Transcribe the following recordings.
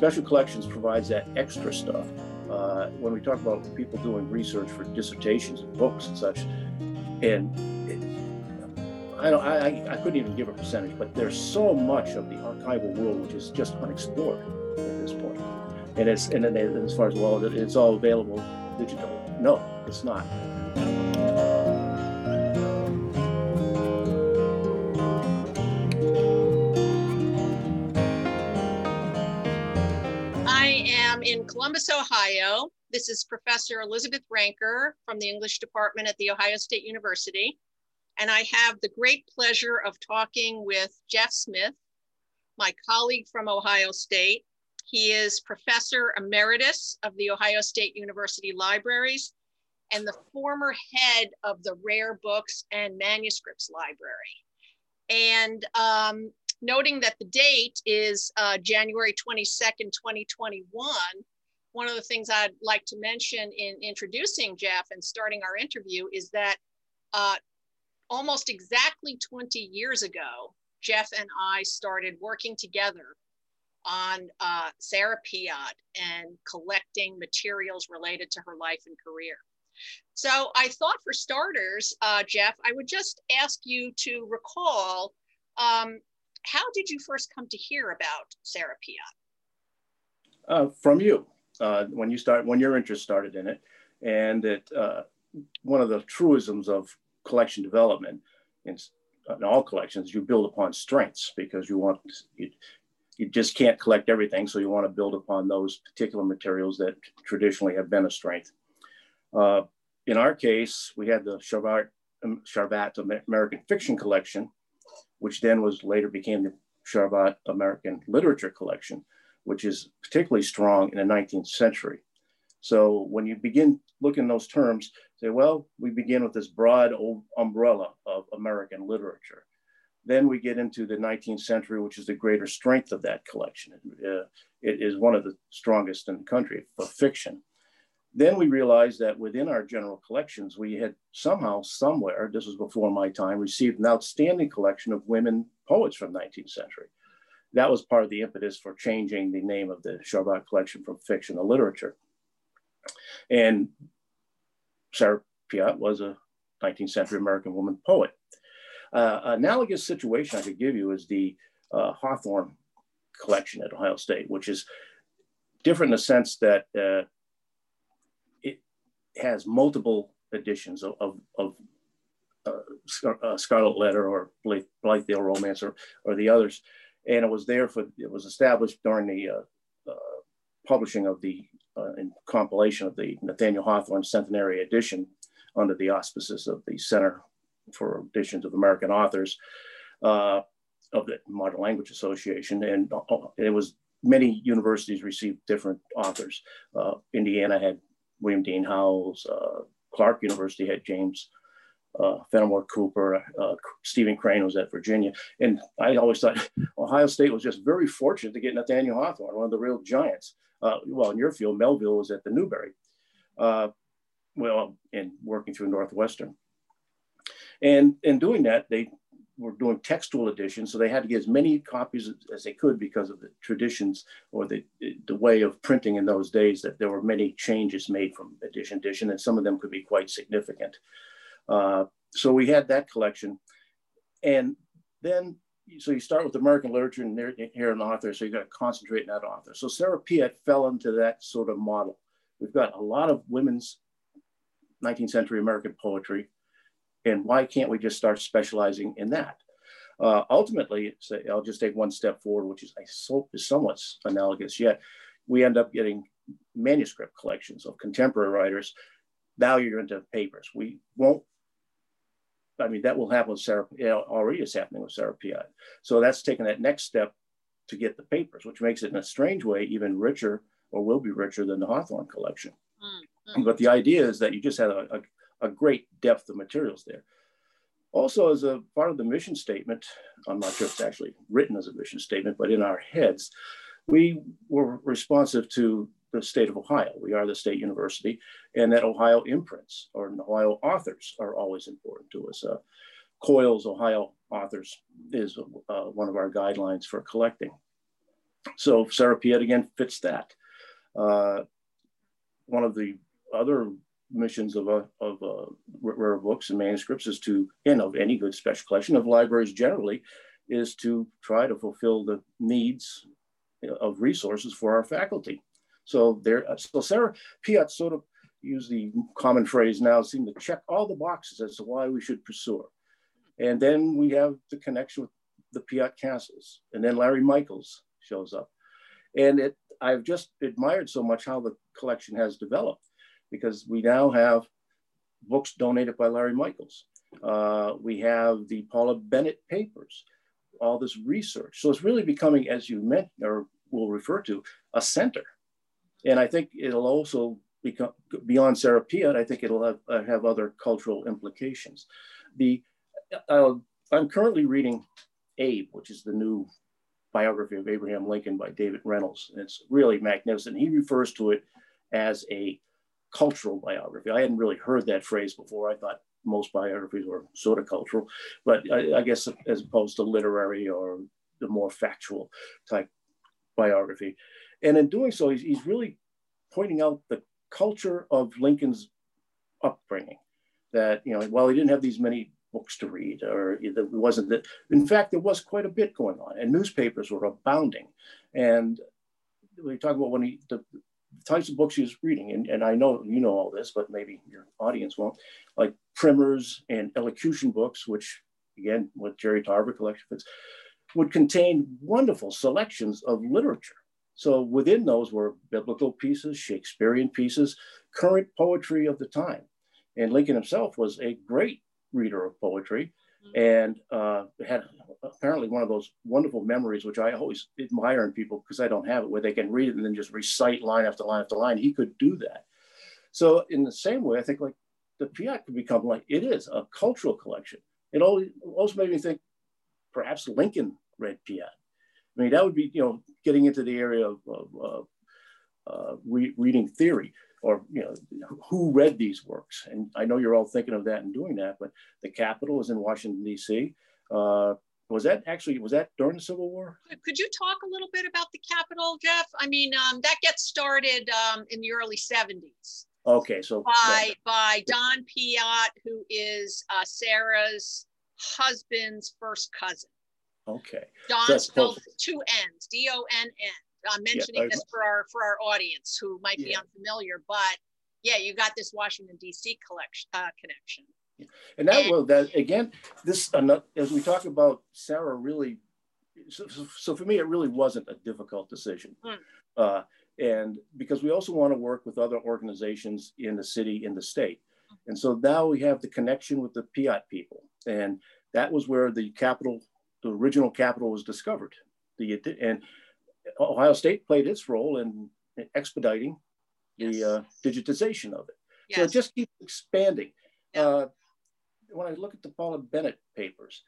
special collections provides that extra stuff. Uh, when we talk about people doing research for dissertations and books and such, and it, I, don't, I, I couldn't even give a percentage, but there's so much of the archival world which is just unexplored at this point. And it's and then as far as well, it's all available digital. No, it's not. In Columbus, Ohio. This is Professor Elizabeth Renker from the English department at The Ohio State University. And I have the great pleasure of talking with Geoff Smith, my colleague from Ohio State. He is Professor Emeritus of the Ohio State University Libraries and the former head of the Rare Books and Manuscripts Library. And um, noting that the date is uh, January 22nd, 2021, one of the things I'd like to mention in introducing Geoff and starting our interview is that uh, almost exactly 20 years ago, Geoff and I started working together on uh, Sarah Piatt and collecting materials related to her life and career. So I thought for starters, uh, Geoff, I would just ask you to recall um, how did you first come to hear about Sarah Piatt? Uh, from you, uh, when you start, when your interest started in it, and it uh, one of the truisms of collection development in, in, all collections, you build upon strengths because you want you, you just can't collect everything, so you want to build upon those particular materials that traditionally have been a strength. Uh, in our case, we had the Charvat, um, Charvat American Fiction Collection, which then was later became the Charvat American Literature Collection, which is particularly strong in the 19th century. So when you begin looking those terms, say, well, we begin with this broad old umbrella of American literature. Then we get into the 19th century, which is the greater strength of that collection. Uh, it is one of the strongest in the country for fiction. Then we realized that within our general collections, we had somehow, somewhere, this was before my time, received an outstanding collection of women poets from 19th century. That was part of the impetus for changing the name of the Charvat collection from fiction to literature. And Sarah Piatt was a 19th century American woman poet. Uh, analogous situation I could give you is the uh, Hawthorne collection at Ohio State, which is different in the sense that uh, has multiple editions of, of, of uh, uh, Scarlet Letter or Blithedale Romance or, or the others. And it was there for, it was established during the uh, uh publishing of the uh, compilation of the Nathaniel Hawthorne Centenary Edition under the auspices of the Center for Editions of American Authors uh, of the Modern Language Association. And it was many universities received different authors. Indiana had William Dean Howells, uh, Clark University had James uh, Fenimore Cooper, uh, Stephen Crane was at Virginia. And I always thought Ohio State was just very fortunate to get Nathaniel Hawthorne, one of the real giants. Uh, well, in your field, Melville was at the Newberry, uh, well, and working through Northwestern. And in doing that, they were doing textual editions, so they had to get as many copies as they could because of the traditions or the, the way of printing in those days that there were many changes made from edition to edition, and some of them could be quite significant. Uh, so we had that collection. And then, so you start with American literature and here an author, so you got to concentrate on that author. So Sarah Piatt fell into that sort of model. We've got a lot of women's 19th century American poetry, and why can't we just start specializing in that? Uh, ultimately, say, I'll just take one step forward, which is I hope is somewhat analogous yet. We end up getting manuscript collections of contemporary writers valued into papers. We won't, I mean, that will happen with Sarah, you know, already is happening with Sarah Piatt. So that's taking that next step to get the papers, which makes it in a strange way even richer or will be richer than the Hawthorne collection. Mm-hmm. But the idea is that you just have a, a a great depth of materials there. Also, as a part of the mission statement, I'm not sure if it's actually written as a mission statement, but in our heads, we were responsive to the state of Ohio. We are the state university, and that Ohio imprints or Ohio authors are always important to us. Uh, COIL's Ohio authors is uh, one of our guidelines for collecting. so Sarah Piatt again fits that. Uh, one of the other missions of, a, of uh, a rare books and manuscripts is to, and of any good special collection of libraries generally, is to try to fulfill the needs of resources for our faculty. So there, uh, so Sarah Piatt sort of used the common phrase now, seem to check all the boxes as to why we should pursue her. And then we have the connection with the Piatt Castles. And then Larry Michaels shows up. And it, I've just admired so much how the collection has developed because we now have books donated by Larry Michaels. Uh, we have the Paula Bennett papers, all this research. So it's really becoming, as you meant or will refer to, a center. And I think it'll also become beyond Sarah Piatt, I think it'll have, uh, have other cultural implications. The, uh, I'm currently reading Abe, which is the new biography of Abraham Lincoln by David Reynolds. And it's really magnificent. He refers to it as a cultural biography. I hadn't really heard that phrase before. I thought most biographies were sort of cultural, but I, I guess as opposed to literary or the more factual type biography. And in doing so, he's, he's really pointing out the culture of Lincoln's upbringing. That you know, while he didn't have these many books to read, or it wasn't that. In fact, there was quite a bit going on, and newspapers were abounding. And we talk about when he the, types of books he was reading, and, and I know you know all this, but maybe your audience won't, like primers and elocution books, which again, with Jerry Tarver collections, would contain wonderful selections of literature. So within those were biblical pieces, Shakespearean pieces, current poetry of the time. And Lincoln himself was a great reader of poetry. And uh, had apparently one of those wonderful memories, which I always admire in people because I don't have it, where they can read it and then just recite line after line after line. He could do that. So in the same way, I think like the Piatt could become like it is a cultural collection. It also made me think perhaps Lincoln read Piatt. I mean, that would be you know getting into the area of, of uh, uh, re reading theory or you know who read these works? And i know you're all thinking of that and doing that but the Capital is in washington d.c uh, was that actually was that during the civil war? Could you talk a little bit about the Capital geoff? I mean um, that gets started um, in the early 70s okay so by by donn piatt who is uh, sarah's husband's first cousin. Okay. Donn so spelled two n's d-o-n-n I'm mentioning yeah, this for our for our audience who might yeah. be unfamiliar, but yeah, you got this Washington D.C. collection uh, connection. And that and, well, that again, this as we talk about Sarah, really. So, so, for me, it really wasn't a difficult decision, hmm. uh, and because we also want to work with other organizations in the city, in the state, and so now we have the connection with the Piatt people, and that was where the capital, the original capital, was discovered. The and Ohio State played its role in, expediting yes. the uh, digitization of it. Yes. So it just keeps expanding. Yeah. Uh, when I look at the Paula Bennett papers,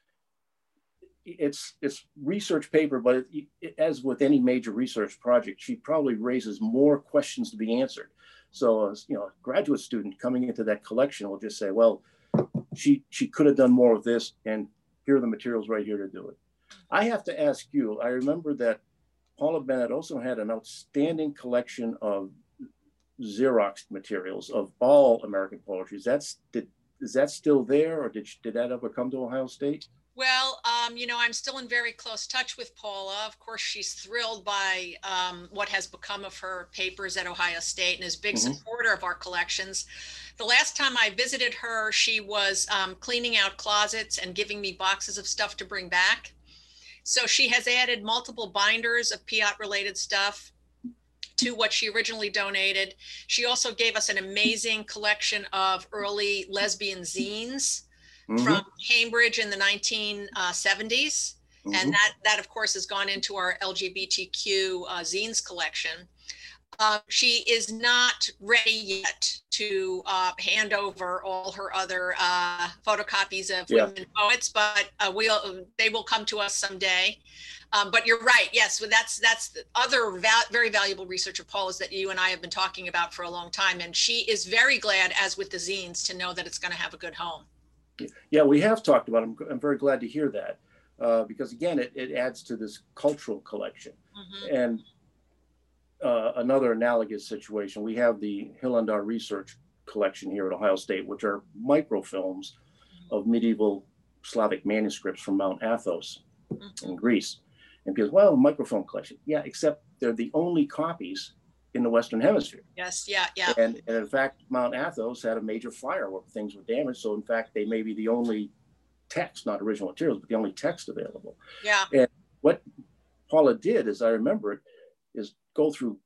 it's it's research paper, but it, it, as with any major research project, she probably raises more questions to be answered. So, as you know, a graduate student coming into that collection will just say, "Well, she she could have done more of this, and here are the materials right here to do it." I have to ask you. I remember that Paula Bennett also had an outstanding collection of Xerox materials of all American poetry. Is that, did, is that still there or did, did that ever come to Ohio State? Well, um, you know, I'm still in very close touch with Paula. Of course, she's thrilled by um, what has become of her papers at Ohio State and is a big mm-hmm. supporter of our collections. The last time I visited her, she was um, cleaning out closets and giving me boxes of stuff to bring back. So she has added multiple binders of Piatt related stuff to what she originally donated. She also gave us an amazing collection of early lesbian zines mm-hmm. from Cambridge in the 1970s. Mm-hmm. And that, that, of course, has gone into our LGBTQ uh, zines collection. Uh, she is not ready yet to uh, hand over all her other uh, photocopies of yeah. women poets, but uh, we'll they will come to us someday. Um, but you're right. Yes, well, that's that's the other very valuable research of Paula's that you and I have been talking about for a long time, and she is very glad, as with the zines, to know that it's going to have a good home. Yeah, we have talked about. I'm, I'm very glad to hear that. uh, because again, it, it adds to this cultural collection. Mm-hmm. And uh, another analogous situation, we have the Hilandar Research Collection here at Ohio State, which are microfilms of medieval Slavic manuscripts from Mount Athos mm-hmm. in Greece. And people, well, microfilm collection. Yeah, except they're the only copies in the Western Hemisphere. Yes, yeah, yeah. And, and in fact, Mount Athos had a major fire where things were damaged. So in fact, they may be the only text, not original materials, but the only text available. Yeah. And what Paula did, as I remember it, is go through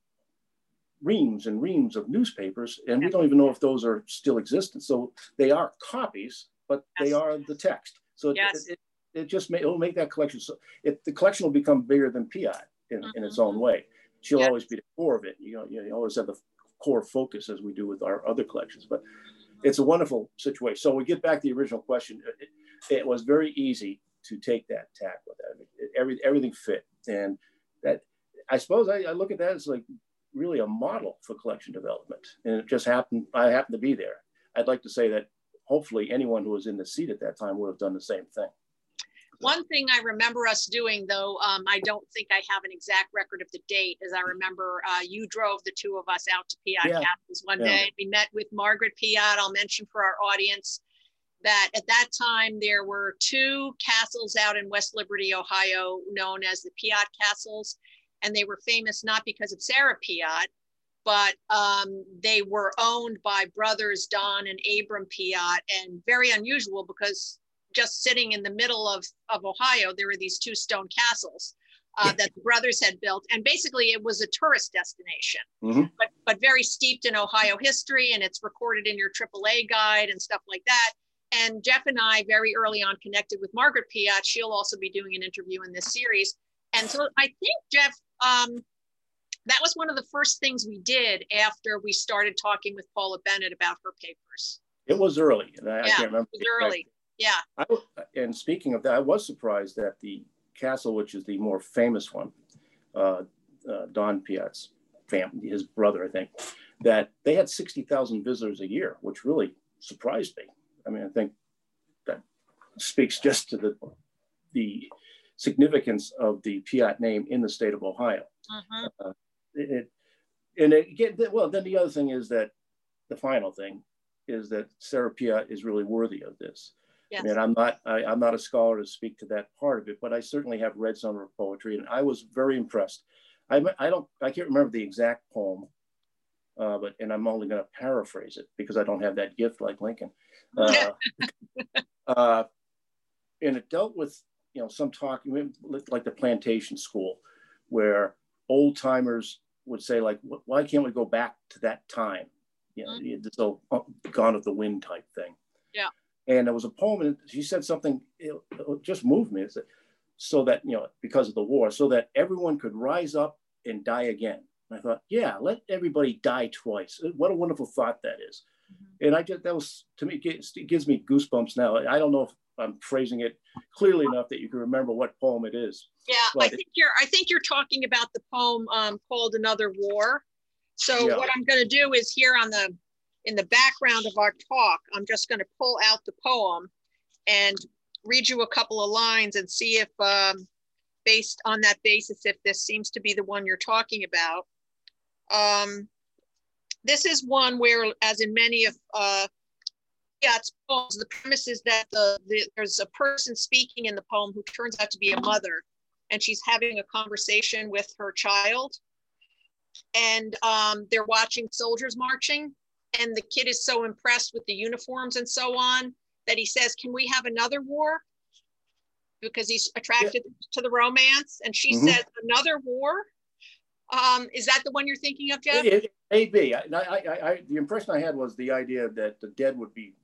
reams and reams of newspapers, and we don't even know if those are still existent. So they are copies, but yes. they are the text. So yes. it, it, it, just may, it'll make that collection. So it, the collection will become bigger than Pi in, mm-hmm. in its own way. She'll always be the core of it. You know, you always have the core focus as we do with our other collections, but it's a wonderful situation. So we get back to the original question. It, it was very easy to take that tack with that. I mean, it, every, everything fit. And that, I suppose I, I, look at that as like really a model for collection development. And it just happened, I happened to be there. I'd like to say that hopefully anyone who was in the seat at that time would have done the same thing. One thing I remember us doing, though, um, I don't think I have an exact record of the date, is I remember uh, you drove the two of us out to Piatt yeah. Castles one yeah. day. We met with Margaret Piatt. I'll mention for our audience that at that time there were two castles out in West Liberty, Ohio, known as the Piatt Castles. And they were famous not because of Sarah Piatt, but um, they were owned by brothers Donn and Abram Piatt, and very unusual because just sitting in the middle of, of Ohio, there were these two stone castles. Uh, that the brothers had built, and basically it was a tourist destination, mm-hmm. but but very steeped in Ohio history, and it's recorded in your AAA guide and stuff like that. And Geoff and I very early on connected with Margaret Piatt. She'll also be doing an interview in this series. And so I think, Geoff, um, that was one of the first things we did after we started talking with Paula Bennett about her papers. It was early. I, yeah, I can't remember. It was early. Yeah. I, and speaking of that, I was surprised that the castle, which is the more famous one, uh, uh, Donn Piatt's family, his brother, I think, that they had 60,000 visitors a year, which really surprised me. I mean, I think that speaks just to the the significance of the Piatt name in the state of Ohio. Uh-huh. Uh, it, and it, again, well, then the other thing is that the final thing is that Sarah Piatt is really worthy of this. Yes. I mean, I'm not I, am not a scholar to speak to that part of it, but I certainly have read some of her poetry, and I was very impressed. I, I don't I can't remember the exact poem, uh, but and I'm only going to paraphrase it because I don't have that gift like Lincoln. Uh, uh, and it dealt with you know some talk like the plantation school, where old timers would say like, why can't we go back to that time? You know, mm-hmm. this old uh, gone of the wind type thing. Yeah. And there was a poem, and she said something. It, it just moved me. It's so that you know because of the war, so that everyone could rise up and die again. And I thought, yeah, let everybody die twice. What a wonderful thought that is. Mm-hmm. And I just, that was, to me, it gives me goosebumps now. I don't know if I'm phrasing it clearly enough that you can remember what poem it is. Yeah, I think you're, I think you're talking about the poem um, called Another War. So yeah. what I'm going to do is here on the, in the background of our talk, I'm just going to pull out the poem and read you a couple of lines and see if, um, based on that basis, if this seems to be the one you're talking about. Um, this is one where, as in many of uh, Piatt's poems, the premise is that the, the, there's a person speaking in the poem who turns out to be a mother, and she's having a conversation with her child. And um, they're watching soldiers marching, and the kid is so impressed with the uniforms and so on that he says, Can we have another war? Because he's attracted yeah. to the romance. And she mm-hmm. says, Another war? Um, is that the one you're thinking of, Geoff? It, it may be. I, I, I, the impression I had was the idea that the dead would be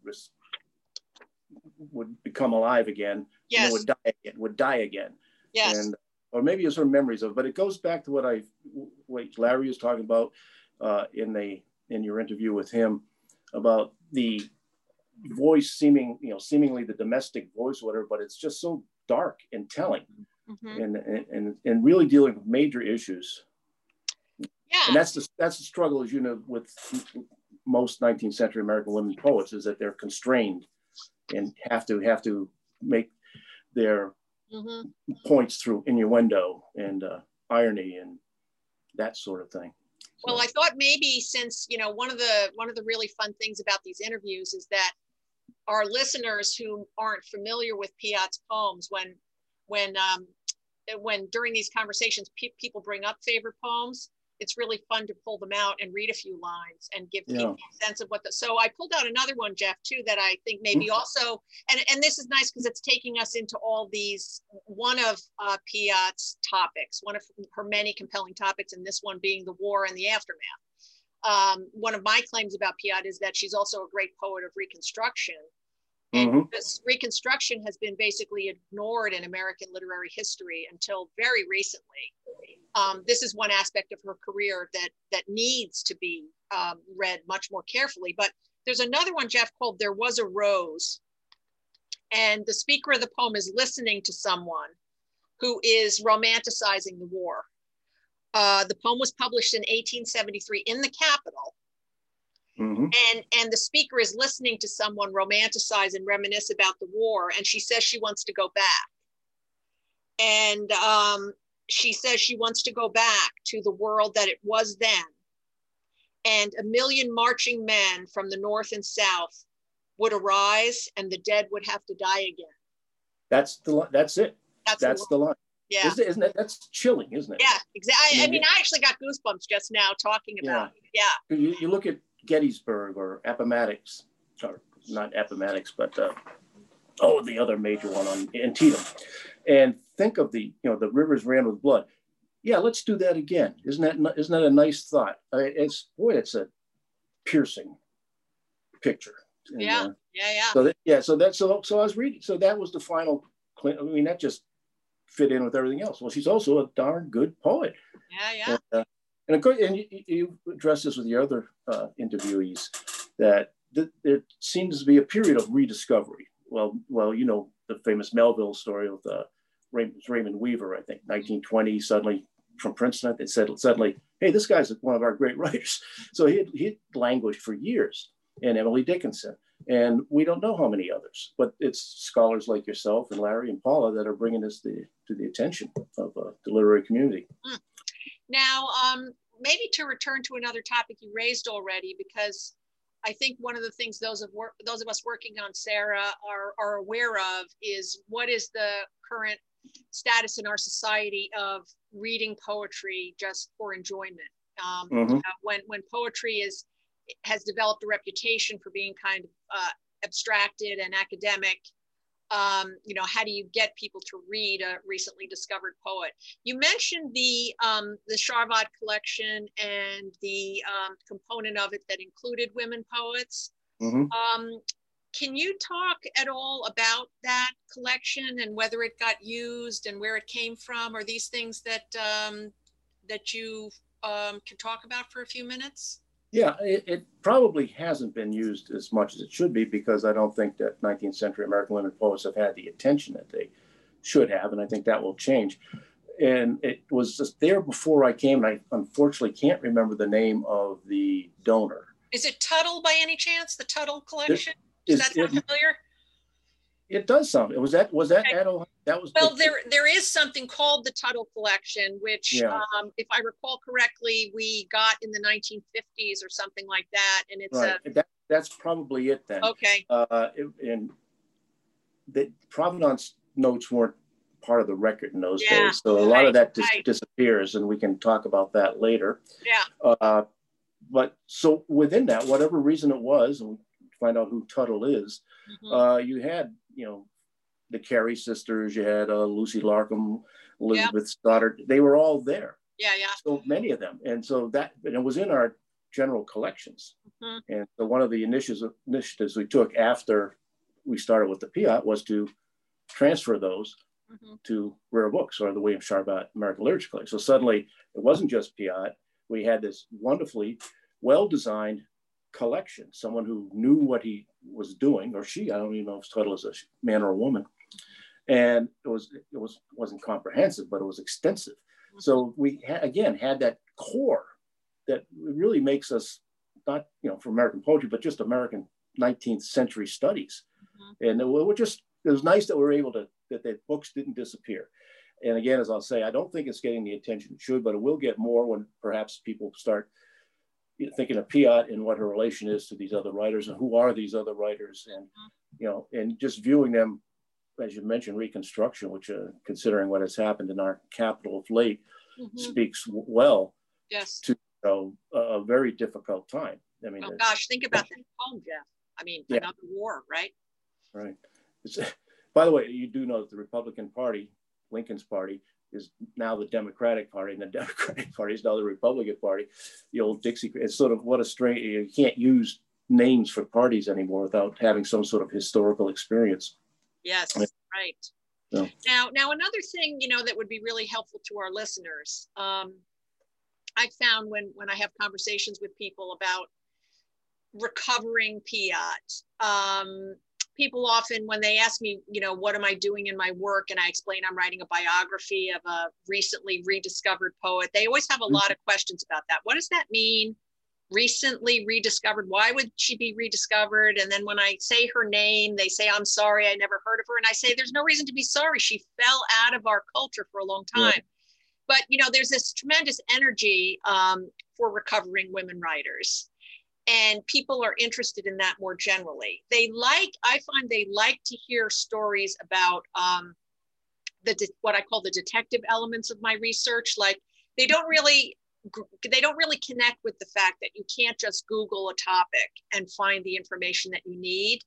would become alive again. Yes. would die. It would die again. Yes. And or maybe it's her memories of. But it goes back to what I, what Larry was talking about uh, in the in your interview with him about the voice seeming, you know, seemingly the domestic voice, whatever. But it's just so dark and telling, mm-hmm. and, and and really dealing with major issues yeah. And that's the that's the struggle, as you know, with most 19th century American women poets, is that they're constrained and have to have to make their mm-hmm. points through innuendo and uh, irony and that sort of thing. Well, I thought maybe since you know one of the one of the really fun things about these interviews is that our listeners who aren't familiar with Piatt's poems, when when um, when during these conversations pe- people bring up favorite poems, it's really fun to pull them out and read a few lines and give yeah. people a sense of what the so i pulled out another one geoff too that i think maybe also and, and this is nice because it's taking us into all these one of uh, piatt's topics one of her many compelling topics and this one being the war and the aftermath um, one of my claims about piatt is that she's also a great poet of reconstruction mm-hmm. this reconstruction has been basically ignored in American literary history until very recently um, this is one aspect of her career that that needs to be um, read much more carefully. But there's another one, Geoff, called "There Was a Rose," and the speaker of the poem is listening to someone who is romanticizing the war. Uh, the poem was published in 1873 in the capital. Mm-hmm. And and the speaker is listening to someone romanticize and reminisce about the war, and she says she wants to go back. And um, she says she wants to go back to the world that it was then. And a million marching men from the north and south would arise and the dead would have to die again. That's the that's it. That's, that's the line. Yeah. Isn't, isn't that that's chilling, isn't it? Yeah, exactly. I, I, mean, I actually got goosebumps just now talking about yeah. it. Yeah. You, you look at Gettysburg or Appomattox, or not Appomattox, but uh, oh, the other major one on Antietam. And think of the you know the rivers ran with blood. Yeah let's do that again. Isn't that isn't that a nice thought? It's boy it's a piercing picture. And, yeah uh, yeah yeah. so that, yeah so that's so so i was reading so that was the final i mean that just fit in with everything else. Well she's also a darn good poet. Yeah yeah. And, uh, and and you, you address this with your other uh, interviewees that th- there seems to be a period of rediscovery well well you know the famous Melville story of the Raymond Weaver, I think, 1920, suddenly from Princeton, they said suddenly, hey, this guy's one of our great writers. So he he languished for years, and Emily Dickinson, and we don't know how many others, but it's scholars like yourself and Larry and Paula that are bringing this the, to the attention of uh, the literary community. Hmm. Now, um, maybe to return to another topic you raised already, because I think one of the things those of work, those of us working on Sarah are, are aware of is what is the current status in our society of reading poetry just for enjoyment. Um, mm-hmm. uh, when when poetry is has developed a reputation for being kind of uh, abstracted and academic, um, you know, how do you get people to read a recently discovered poet? You mentioned the um, the Charvat collection and the um, component of it that included women poets. Mm-hmm. Um, can you talk at all about that collection and whether it got used and where it came from, or these things that um, that you um, can talk about for a few minutes? Yeah, uh, it, it, probably hasn't been used as much as it should be because I don't think that 19th century American women poets have had the attention that they should have, and I think that will change. And it was just there before I came, and I unfortunately can't remember the name of the donor. Is it Tuttle by any chance? The Tuttle collection? Does that sound it, familiar? It does sound. Was that was that okay. at Ohio? That was well. There there is something called the Tuttle Collection, which, yeah. um, if I recall correctly, we got in the 1950s or something like that, and it's right. a. That, that's probably it then. Okay. Uh, and the provenance notes weren't part of the record in those yeah, days, so a lot of that dis- right. disappears, and we can talk about that later. Yeah. Uh, but so within that, whatever reason it was, and find out who Tuttle is, mm-hmm. uh, you had you know, the Cary sisters, you had uh, Lucy Larcom, Elizabeth Stoddard, they were all there. Yeah, yeah. So many of them. And so that, and it was in our general collections. Mm-hmm. And so one of the initiatives, initiatives we took after we started with the Piatt was to transfer those mm-hmm. to rare books or the William Charvat American Literature Collection. So suddenly it wasn't just Piatt. We had this wonderfully well-designed collection, someone who knew what he was doing, or she, I don't even know if Tuttle is a man or a woman. And it was it was wasn't comprehensive, but it was extensive. So we ha- again had that core that really makes us not you know for American poetry, but just American 19th century studies. Mm-hmm. And it, we're just it was nice that we were able to that the books didn't disappear. And again, as I'll say, I don't think it's getting the attention it should, but it will get more when perhaps people start thinking of Piatt and what her relation is to these other writers and who are these other writers and you know and just viewing them as you mentioned reconstruction which uh, considering what has happened in our capital of late mm-hmm. speaks well yes to you know, a very difficult time i mean oh gosh think about that home geoff i mean yeah. another war right right it's, by the way you do know that the republican party lincoln's party is now the Democratic Party, and the Democratic Party is now the Republican Party. The old Dixie. It's sort of what a strange. You can't use names for parties anymore without having some sort of historical experience. Yes, right. Yeah. Now, now another thing you know that would be really helpful to our listeners. Um, I found when when I have conversations with people about recovering Piatt, um, people often when they ask me you know what am i doing in my work and i explain i'm writing a biography of a recently rediscovered poet they always have a mm-hmm. lot of questions about that what does that mean recently rediscovered why would she be rediscovered? And then when i say her name they say i'm sorry i never heard of her. And i say there's no reason to be sorry. She fell out of our culture for a long time. Yeah. but you know there's this tremendous energy um, for recovering women writers. And people are interested in that more generally. They like i find they like to hear stories about um, the de- what i call the detective elements of my research. Like they don't really they don't really connect with the fact that you can't just google a topic and find the information that you need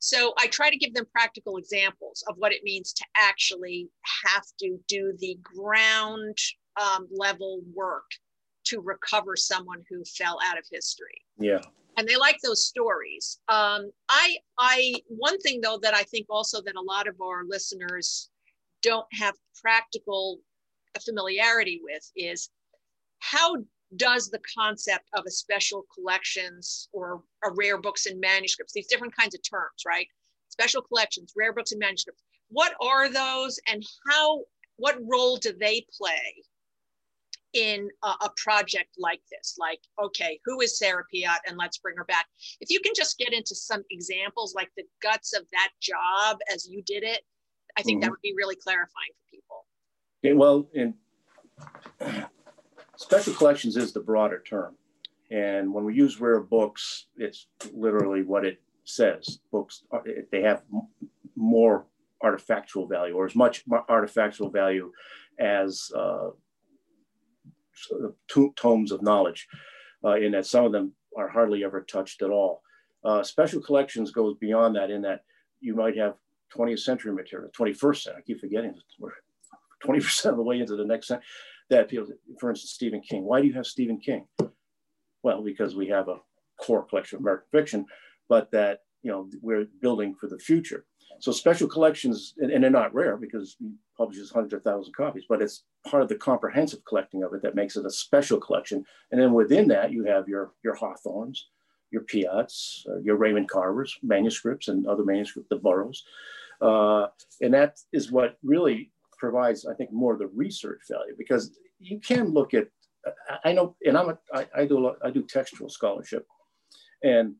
so i try to give them practical examples of what it means to actually have to do the ground um, level work to recover someone who fell out of history. Yeah. And they like those stories. Um, I, I, one thing though that I think also that a lot of our listeners don't have practical familiarity with is how does the concept of a special collections or a rare books and manuscripts, these different kinds of terms, right? Special collections, rare books and manuscripts. What are those and how, what role do they play in a, a, project like this like okay who is sarah piatt and let's bring her back if you can just get into some examples like the guts of that job as you did it i think mm-hmm. that would be really clarifying for people okay, well in special collections is the broader term and when we use rare books it's literally what it says books they have more artifactual value or as much artifactual value as uh, tomes of knowledge, uh, in that some of them are hardly ever touched at all. Uh, special collections goes beyond that in that you might have 20th century material, 21st century, I keep forgetting, we're 20% of the way into the next century. That people, for instance, Stephen King. Why do you have Stephen King? Well, because we have a core collection of American fiction, but that you know we're building for the future. So special collections, and, and they're not rare because he publishes hundreds of thousands of copies, but it's part of the comprehensive collecting of it that makes it a special collection. And then within that, you have your, your Hawthornes, your Piatts, uh, your Raymond Carvers, manuscripts and other manuscripts, the Burroughs. Uh, and that is what really provides, I think, more of the research value because you can look at, I know, and I'm a, I, I do, a lot. I do textual scholarship and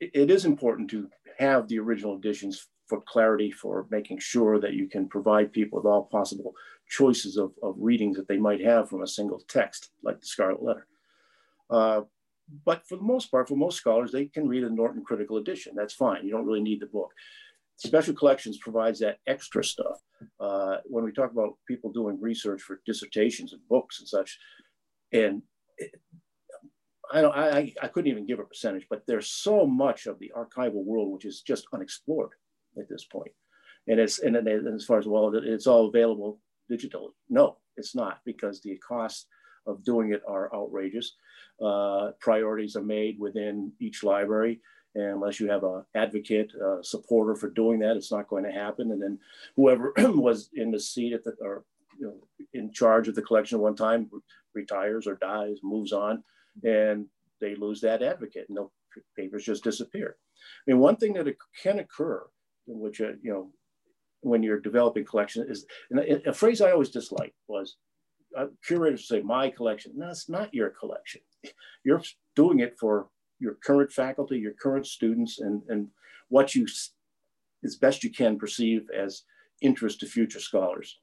it is important to have the original editions for clarity, for making sure that you can provide people with all possible choices of, of readings that they might have from a single text, like the Scarlet Letter. Uh, but for the most part, for most scholars, they can read a Norton Critical Edition. That's fine. You don't really need the book. Special Collections provides that extra stuff. Uh, when we talk about people doing research for dissertations and books and such, and it, I, don't, I, I couldn't even give a percentage, but there's so much of the archival world which is just unexplored at this point. And it's and, and as far as well, it's all available digitally. No, it's not because the costs of doing it are outrageous. Uh, priorities are made within each library. And unless you have an advocate, a supporter for doing that, it's not going to happen. And then whoever was in the seat at the, or you know, in charge of the collection at one time retires or dies, moves on, and they lose that advocate and the papers just disappear. I mean, one thing that can occur which uh, you know when you're developing collection is and a phrase I always disliked was uh, curators say my collection. No, it's not your collection. You're doing it for your current faculty, your current students, and and what you as best you can perceive as interest to future scholars.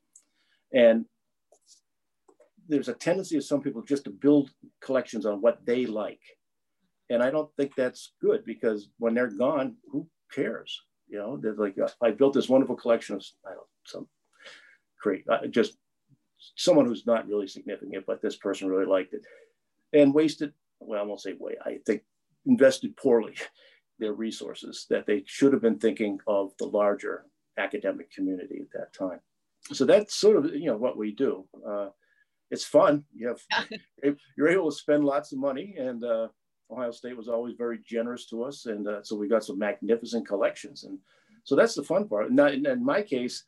And there's a tendency of some people just to build collections on what they like. And I don't think that's good because when they're gone, who cares? You know, they're like, I built this wonderful collection of, I don't some great, uh, just someone who's not really significant, but this person really liked it and wasted, well, I won't say way, I think invested poorly their resources that they should have been thinking of the larger academic community at that time. So that's sort of, you know, what we do. Uh, it's fun. You have, you're able to spend lots of money and uh, Ohio State was always very generous to us. And uh, so we got some magnificent collections. And so that's the fun part. And in my case,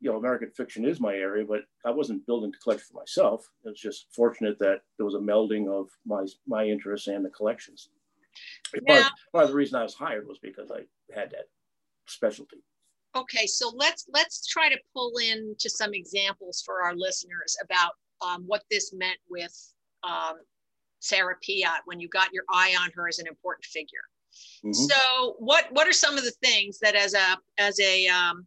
you know, American fiction is my area, but I wasn't building to collect for myself. It was just fortunate that there was a melding of my my interests and the collections. Now, part, part of the reason I was hired was because I had that specialty. Okay, so let's let's try to pull in to some examples for our listeners about um, what this meant with um, Sarah Piatt when you got your eye on her as an important figure. Mm-hmm. So, what what are some of the things that as a as a um,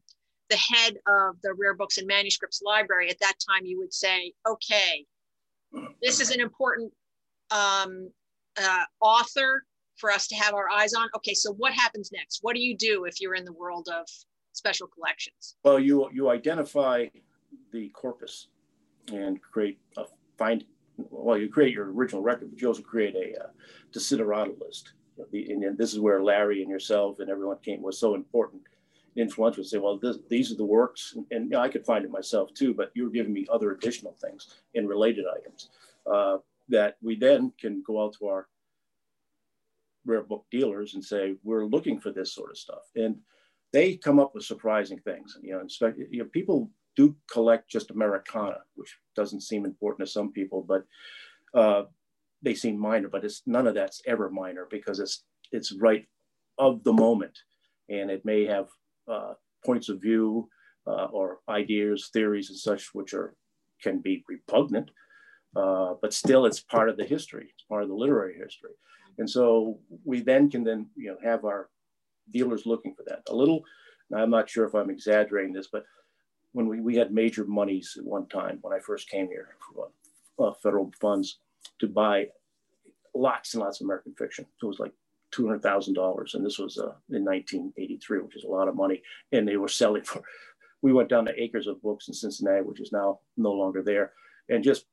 the head of the Rare Books and Manuscripts Library at that time, you would say, okay, this is an important um, uh, author for us to have our eyes on. Okay, so what happens next? What do you do if you're in the world of special collections? Well, you you identify the corpus and create a find. Well, you create your original record, but you also create a uh, desiderata list. And this is where Larry and yourself and everyone came was so important influential say, well, this, these are the works, and, you know, I could find it myself too, but you're giving me other additional things and related items uh, that we then can go out to our rare book dealers and say, we're looking for this sort of stuff. And they come up with surprising things. You know, you know people do collect just Americana, which doesn't seem important to some people, but uh, they seem minor, but it's none of that's ever minor because it's it's right of the moment and it may have uh, points of view uh, or ideas, theories, and such, which are can be repugnant, uh, but still it's part of the history. It's part of the literary history, and so we then can then you know have our dealers looking for that. A little, I'm not sure if I'm exaggerating this, but when we, we had major monies at one time when I first came here for uh, federal funds to buy lots and lots of American fiction. So it was like $200,000. And this was uh, in 1983, which is a lot of money. And they were selling for, we went down to acres of books in Cincinnati, which is now no longer there. And just,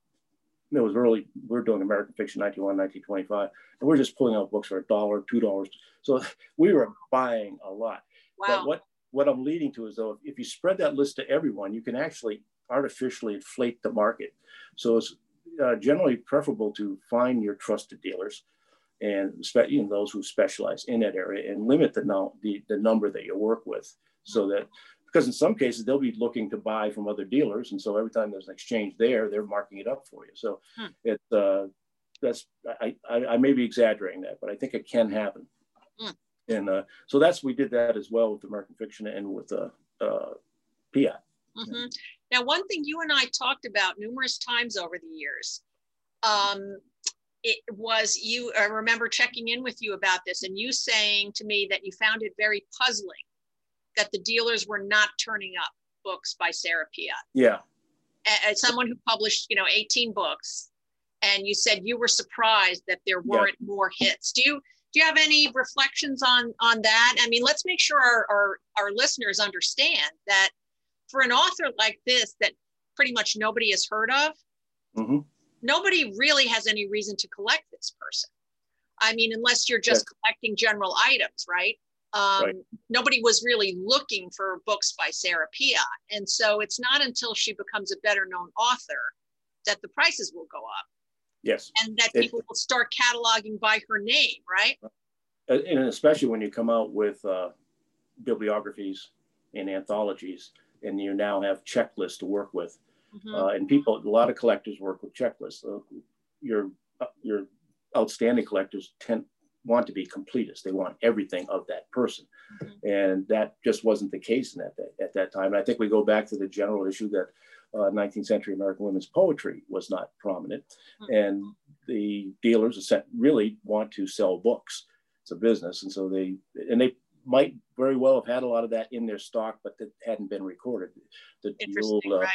it was early, we are doing American fiction 1901, 1925. And we're just pulling out books for a dollar, $2. So we were buying a lot. Wow. But what, what I'm leading to is though, if you spread that list to everyone, you can actually artificially inflate the market. So it's uh, generally preferable to find your trusted dealers and you know, those who specialize in that area and limit the, no, the, the number that you work with so that because in some cases they'll be looking to buy from other dealers and so every time there's an exchange there they're marking it up for you so hmm. it uh, that's I, I, I may be exaggerating that but i think it can happen hmm. and uh, so that's we did that as well with american fiction and with uh, uh Piatt. Mm-hmm. now one thing you and i talked about numerous times over the years um, it was you i remember checking in with you about this and you saying to me that you found it very puzzling that the dealers were not turning up books by sarah piatt yeah as someone who published you know 18 books and you said you were surprised that there weren't yeah. more hits do you do you have any reflections on on that i mean let's make sure our our, our listeners understand that for an author like this that pretty much nobody has heard of mm-hmm nobody really has any reason to collect this person. I mean, unless you're just yeah. collecting general items, right? Um, right? Nobody was really looking for books by Sarah Piatt. And so it's not until she becomes a better known author that the prices will go up. Yes. And that people it, will start cataloging by her name, right? And especially when you come out with uh, bibliographies and anthologies, and you now have checklists to work with Mm-hmm. Uh, and people, a lot of collectors work with checklists. Uh, your uh, your outstanding collectors tend want to be completists. They want everything of that person, mm-hmm. and that just wasn't the case in that at that time. And I think we go back to the general issue that uh, 19th century American women's poetry was not prominent, mm-hmm. and the dealers really want to sell books. It's a business, and so they and they might very well have had a lot of that in their stock, but that hadn't been recorded. The, the old uh, right.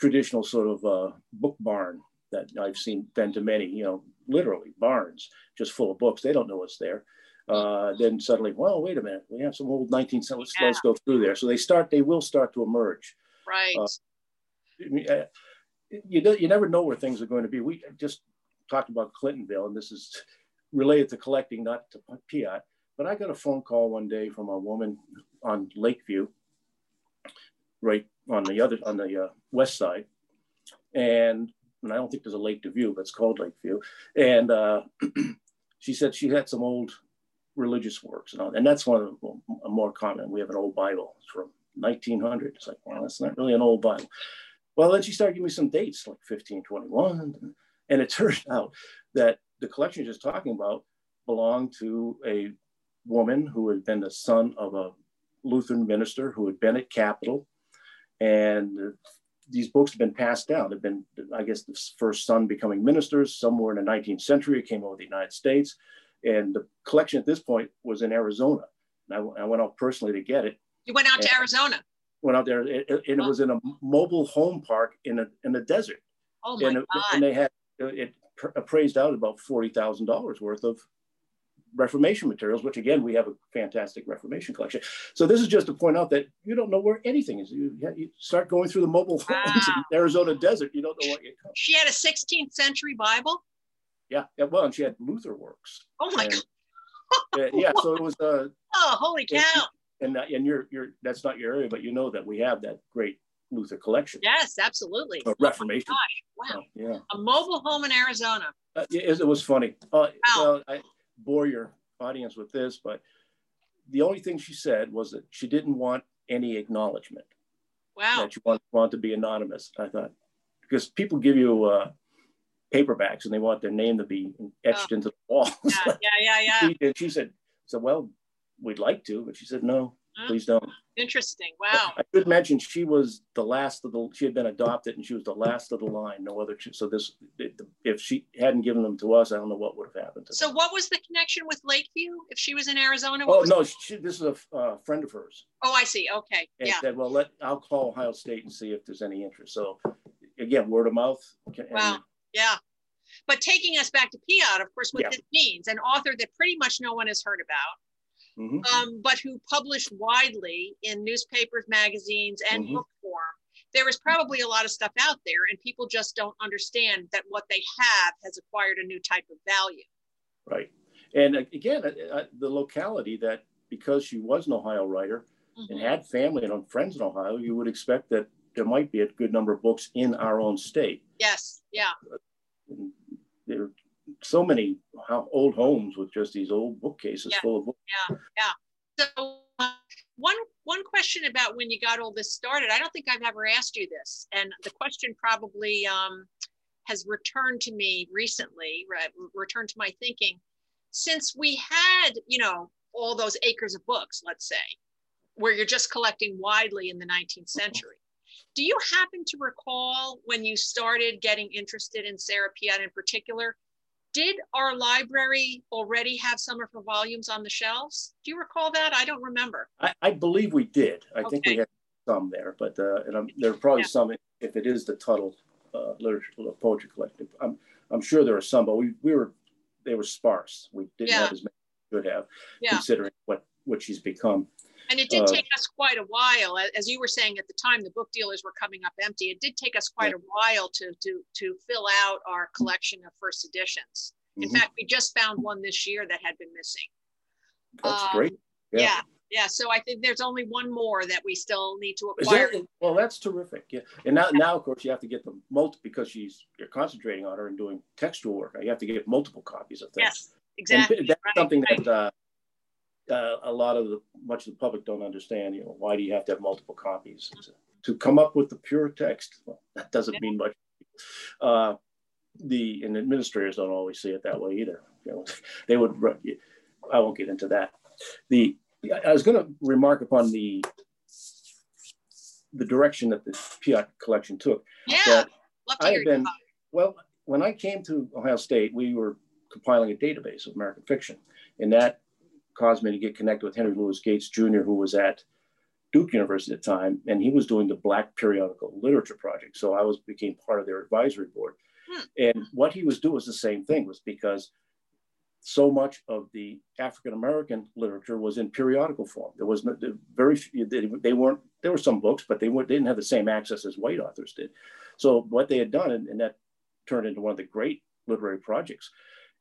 traditional sort of uh, book barn that I've seen been to many, you know, literally barns just full of books. They don't know what's there. Uh, then suddenly, well, wait a minute, we have some old 19th century. Let's, yeah. let's go through there. So they start, they will start to emerge. Right. Uh, you, you never know where things are going to be. We just talked about Clintonville, and this is related to collecting, not to Piatt. But I got a phone call one day from a woman on Lakeview, right on the other on the uh, west side, and, and I don't think there's a lake to view, but it's called Lake Lakeview. And uh, she said she had some old religious works, and, all, and that's one of the more common. We have an old Bible from 1900. It's like, well, that's not really an old Bible. Well, then she started giving me some dates, like 1521, and it turned out that the collection she's talking about belonged to a woman who had been the son of a Lutheran minister who had been at Capital. And these books have been passed down. They've been, I guess, the first son becoming ministers somewhere in the 19th century. It came over the United States. And the collection at this point was in Arizona. And I, I went out personally to get it. You went out to Arizona? Went out there, and it, oh. was in a mobile home park in a, in the desert. Oh my and, God. and they had it appraised out about $40,000 worth of Reformation materials, which again, we have a fantastic Reformation collection. So this is just to point out that you don't know where anything is. You, you start going through the mobile homes wow. in the Arizona desert, you don't know what you come. She had a 16th century Bible? Yeah, yeah well, and she had Luther works. Oh my and, God. yeah, so it was. Uh, oh, holy cow. And, and, and you're, you're, that's not your area, but you know that we have that great Luther collection. Yes, absolutely. A Reformation. Oh wow. Oh, yeah. A mobile home in Arizona. Uh, it, it, was funny. Uh, wow. I bore your audience with this, but the only thing she said was that she didn't want any acknowledgement. Wow. That you want, want to be anonymous. I thought, because people give you uh, paperbacks and they want their name to be etched oh. into the wall. Yeah, yeah, yeah, yeah. She, and she said, so well, we'd like to, but she said, no, Please don't. Interesting. Wow. I should mention she was the last of the. She had been adopted, and she was the last of the line. No other. So this, if she hadn't given them to us, I don't know what would have happened. so them. what was the connection with Lakeview? If she was in Arizona? oh no, she, this is a uh, friend of hers. Oh, I see. Okay. And yeah. Said, well, let I'll call Ohio State and see if there's any interest. So again, word of mouth. Wow. Yeah. But taking us back to Piatt, of course, what yeah. this means, an author that pretty much no one has heard about mm-hmm. um, but who published widely in newspapers, magazines, and mm-hmm. book form. There is probably a lot of stuff out there, and people just don't understand that what they have has acquired a new type of value. Right. And again, uh, uh, the locality that because she was an Ohio writer mm-hmm. and had family and friends in Ohio, you would expect that there might be a good number of books in our own state. Yes. Yeah. There so many old homes with just these old bookcases yeah. full of books. Yeah, yeah. So uh, one one question about when you got all this started, I don't think I've ever asked you this, and the question probably um, has returned to me recently, re- returned to my thinking, since we had, you know, all those acres of books, let's say, where you're just collecting widely in the 19th century. Do you happen to recall when you started getting interested in Sarah Piatt in particular? Did our library already have some of her volumes on the shelves? Do you recall that? I don't remember. I, I believe we did. I okay. think we had some there, but uh, and I'm, there are probably yeah. some if it is the Tuttle uh, literature poetry collective. I'm I'm sure there are some, but we, we were they were sparse. We didn't yeah. have as many as we could have, yeah. considering what what she's become. And it did uh, take us quite a while, as you were saying at the time, the book dealers were coming up empty. It did take us quite a while to to to fill out our collection of first editions. In mm-hmm. fact, we just found one this year that had been missing. That's um, great. Yeah. yeah. yeah. So I think there's only one more that we still need to acquire. That, well, that's terrific. Yeah. And now, now of course, you have to get the multi because she's you're concentrating on her and doing textual work. You have to get multiple copies of things. Yes, exactly. And that's right, something right. that uh, uh, a lot of the much of the public don't understand. You know, why do you have to have multiple copies to, come up with the pure text? Well, that doesn't mean much. Uh, the and administrators don't always see it that way either. You know, they would. I won't get into that. The I was going to remark upon the the direction that the Piatt collection took. Yeah, I have been well when I came to Ohio State. We were compiling a database of American fiction, and that caused me to get connected with Henry Louis Gates Jr., who was at Duke University at the time, and he was doing the Black Periodical Literature Project. So I was became part of their advisory board. Hmm. And what he was doing was the same thing, was because so much of the African American literature was in periodical form. There was no, very few, they, they, weren't. There were some books, but they, weren't, they didn't have the same access as white authors did. So what they had done, and, and that turned into one of the great literary projects,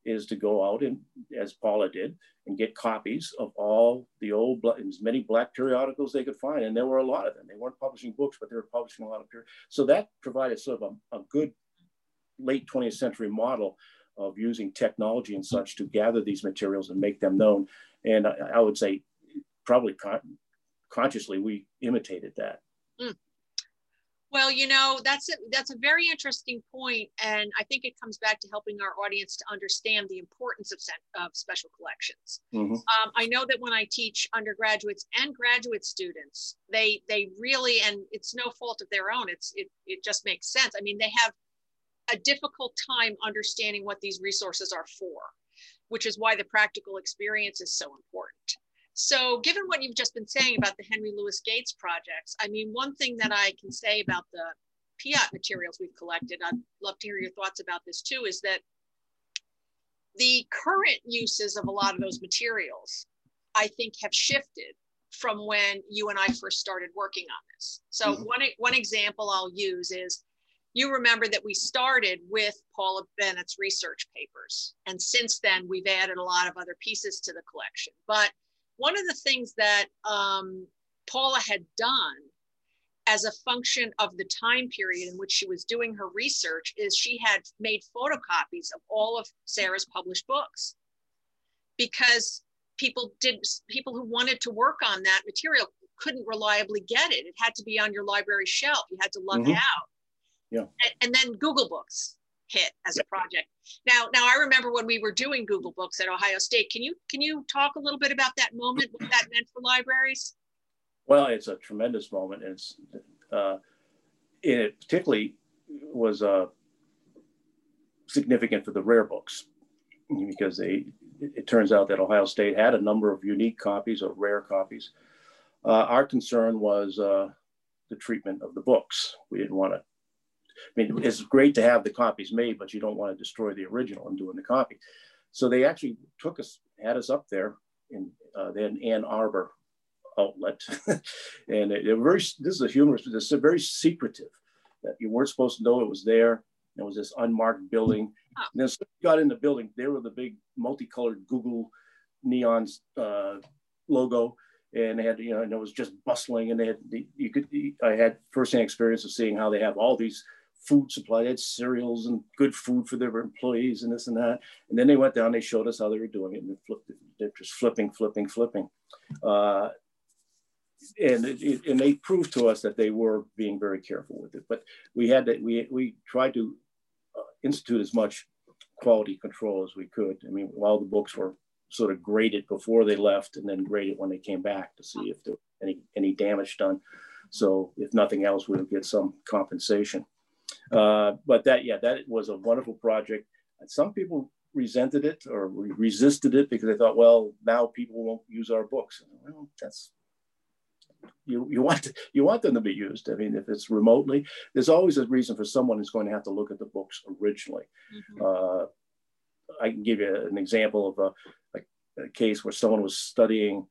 is to go out and, as Paula did, and get copies of all the old, as many black periodicals they could find. And there were a lot of them. They weren't publishing books, but they were publishing a lot of periodicals. So that provided sort of a, a good late 20th century model of using technology and such to gather these materials and make them known. And I, I would say probably con- consciously we imitated that. Mm. Well, you know, that's a, that's a very interesting point, and I think it comes back to helping our audience to understand the importance of, of special collections. Mm-hmm. Um, I know that when I teach undergraduates and graduate students, they they really, and it's no fault of their own. It's it it just makes sense. I mean, they have a difficult time understanding what these resources are for, which is why the practical experience is so important. So, given what you've just been saying about the Henry Louis Gates projects, I mean, one thing that I can say about the Piatt materials we've collected, I'd love to hear your thoughts about this too, is that the current uses of a lot of those materials, I think, have shifted from when you and I first started working on this. So, mm-hmm. one, one example I'll use is you remember that we started with Paula Bennett's research papers. And since then, we've added a lot of other pieces to the collection. But one of the things that um, Paula had done as a function of the time period in which she was doing her research is she had made photocopies of all of Sarah's published books because people did people who wanted to work on that material couldn't reliably get it. It had to be on your library shelf. You had to lug mm-hmm. it out. Yeah. And, and then Google Books hit as a project. Now, now I remember when we were doing Google Books at Ohio State. Can you can you talk a little bit about that moment, what that meant for libraries? Well, it's a tremendous moment. It's uh, it particularly was uh, significant for the rare books because they it turns out that Ohio State had a number of unique copies or rare copies. Uh, our concern was uh, the treatment of the books. We didn't want to I mean, it's great to have the copies made, but you don't want to destroy the original in doing the copy. So they actually took us, had us up there in uh, then Ann Arbor outlet, and it, it very. This is a humorous, but it's very secretive. That you weren't supposed to know it was there. It was this unmarked building. And then so we got in the building. There were the big multicolored Google neon uh, logo and they had you know and it was just bustling and they had you could i had firsthand experience of seeing how they have all these food supply. They had cereals and good food for their employees and this and that. And then they went down, they showed us how they were doing it and they're just flipping, flipping, flipping. Uh, and it, and they proved to us that they were being very careful with it. But we had to, we, we tried to uh, institute as much quality control as we could. I mean, while the books were sort of graded before they left and then graded when they came back to see if there was any, any damage done. So if nothing else, we would get some compensation. Uh, but that, yeah, that was a wonderful project. And some people resented it or resisted it because they thought, well, now people won't use our books. Well, that's you, you want to, you want them to be used. I mean, if it's remotely, there's always a reason for someone who's going to have to look at the books originally. Mm-hmm. Uh, I can give you an example of a, a, a, case where someone was studying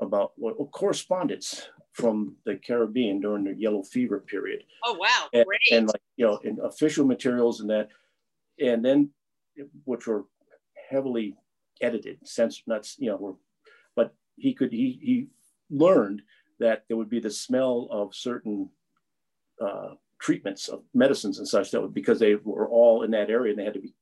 about well, correspondence from the Caribbean during the yellow fever period. Oh wow! And, Great. and like you know, in official materials and that, and then which were heavily edited, sense not you know, were, but he could he he learned that there would be the smell of certain uh, treatments of medicines and such that would, because they were all in that area and they had to be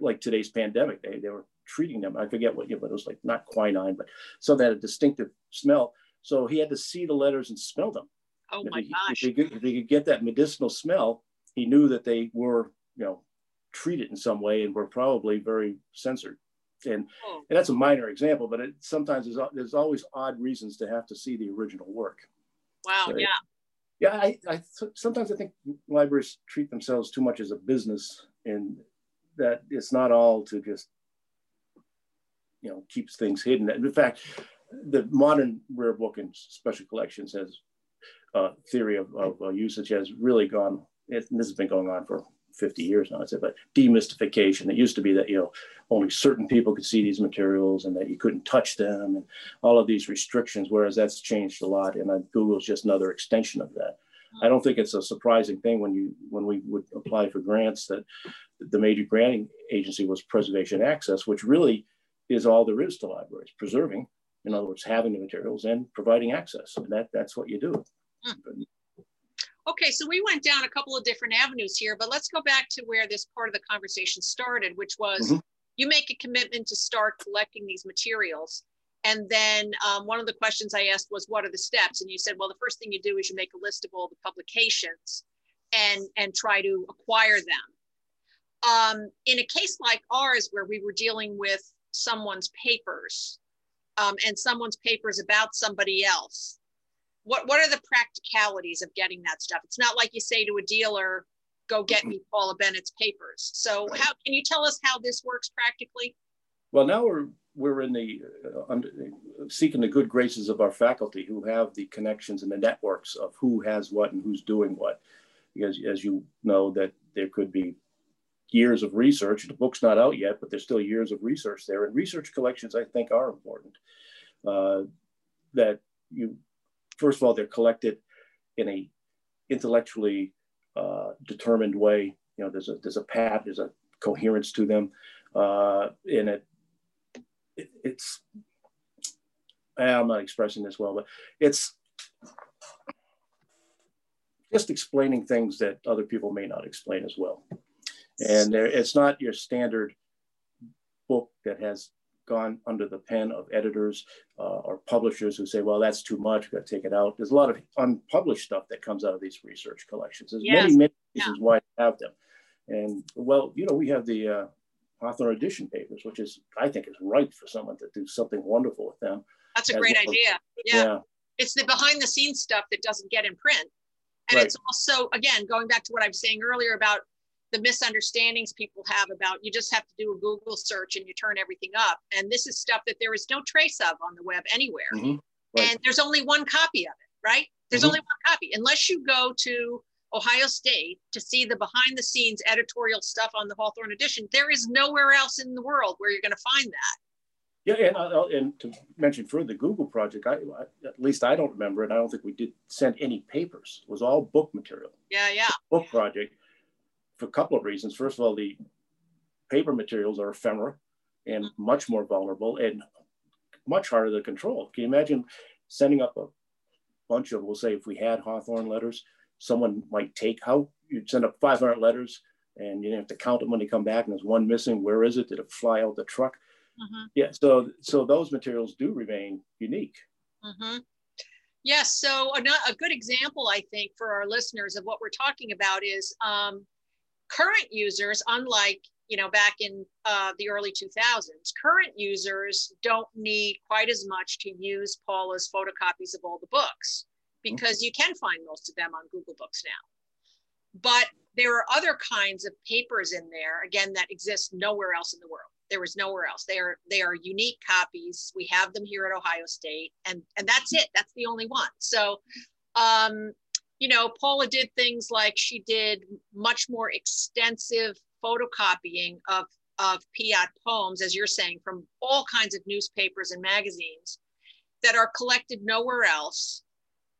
like today's pandemic. They they were treating them. I forget what, you know, but it was like not quinine, but so that a distinctive smell. So he had to see the letters and smell them. Oh my if he, gosh! If he, could, if he could get that medicinal smell, he knew that they were, you know, treated in some way and were probably very censored. And, oh. and that's a minor example, but it, sometimes there's, there's always odd reasons to have to see the original work. Wow! So, yeah. Yeah, I, I sometimes I think libraries treat themselves too much as a business, and that it's not all to just you know keeps things hidden. In fact, the modern rare book and special collections has uh, theory of, of uh, usage has really gone. It, this has been going on for 50 years now, I'd say, but demystification. It used to be that, you know, only certain people could see these materials and that you couldn't touch them and all of these restrictions, whereas that's changed a lot. And uh, Google's just another extension of that. I don't think it's a surprising thing when you when we would apply for grants that the major granting agency was preservation access, which really is all there is to libraries, preserving, in other words, having the materials and providing access. And that that's what you do. Hmm. Okay, so we went down a couple of different avenues here, but let's go back to where this part of the conversation started, which was mm -hmm. you make a commitment to start collecting these materials. And then um, one of the questions I asked was, what are the steps? And you said, well, the first thing you do is you make a list of all the publications and, and try to acquire them. Um, in a case like ours, where we were dealing with someone's papers um, and someone's papers about somebody else, what, what are the practicalities of getting that stuff? It's not like you say to a dealer, go get me Paula Bennett's papers. So how can you tell us how this works practically? Well, now we're we're in the uh, under, seeking the good graces of our faculty who have the connections and the networks of who has what and who's doing what. Because as you know that there could be years of research. The book's not out yet, but there's still years of research there. And research collections, I think, are important. Uh, that you, first of all, they're collected in a intellectually uh, determined way. You know, there's a there's a path, there's a coherence to them, uh, and it it, it's I'm not expressing this well, but it's just explaining things that other people may not explain as well. And there, it's not your standard book that has gone under the pen of editors uh, or publishers who say, well, that's too much, we've got to take it out. There's a lot of unpublished stuff that comes out of these research collections. There's yes. many, many reasons yeah. why to have them. And well, you know, we have the uh, Hawthorne edition papers, which is I think is right for someone to do something wonderful with them. That's a great well. idea. Yeah. yeah. It's the behind the scenes stuff that doesn't get in print. And right. it's also, again, going back to what I was saying earlier about the misunderstandings people have about you just have to do a Google search and you turn everything up. And this is stuff that there is no trace of on the web anywhere. Mm-hmm. Right. And there's only one copy of it, right? There's mm-hmm. only one copy. Unless you go to Ohio State to see the behind the scenes editorial stuff on the Hawthorne edition. There is nowhere else in the world where you're going to find that. Yeah, and, uh, and to mention further, the Google project, I, I, at least I don't remember and I don't think we did send any papers. It was all book material. Yeah, yeah. Book project for a couple of reasons. First of all, the paper materials are ephemera and mm-hmm. much more vulnerable and much harder to control. Can you imagine sending up a bunch of, we'll say, if we had Hawthorne letters, someone might take how you'd send up 500 letters and you didn't have to count them when they come back and there's one missing where is it did it fly out the truck mm-hmm. yeah so so those materials do remain unique mm-hmm. yes so a, a, good example i think for our listeners of what we're talking about is um, current users unlike you know back in uh, the early 2000s current users don't need quite as much to use paula's photocopies of all the books because you can find most of them on Google Books now. But there are other kinds of papers in there, again, that exist nowhere else in the world. There is nowhere else. They are they are unique copies. We have them here at Ohio State, and and that's it. That's the only one. So, um, you know, Paula did things like she did much more extensive photocopying of of Piatt poems, as you're saying, from all kinds of newspapers and magazines that are collected nowhere else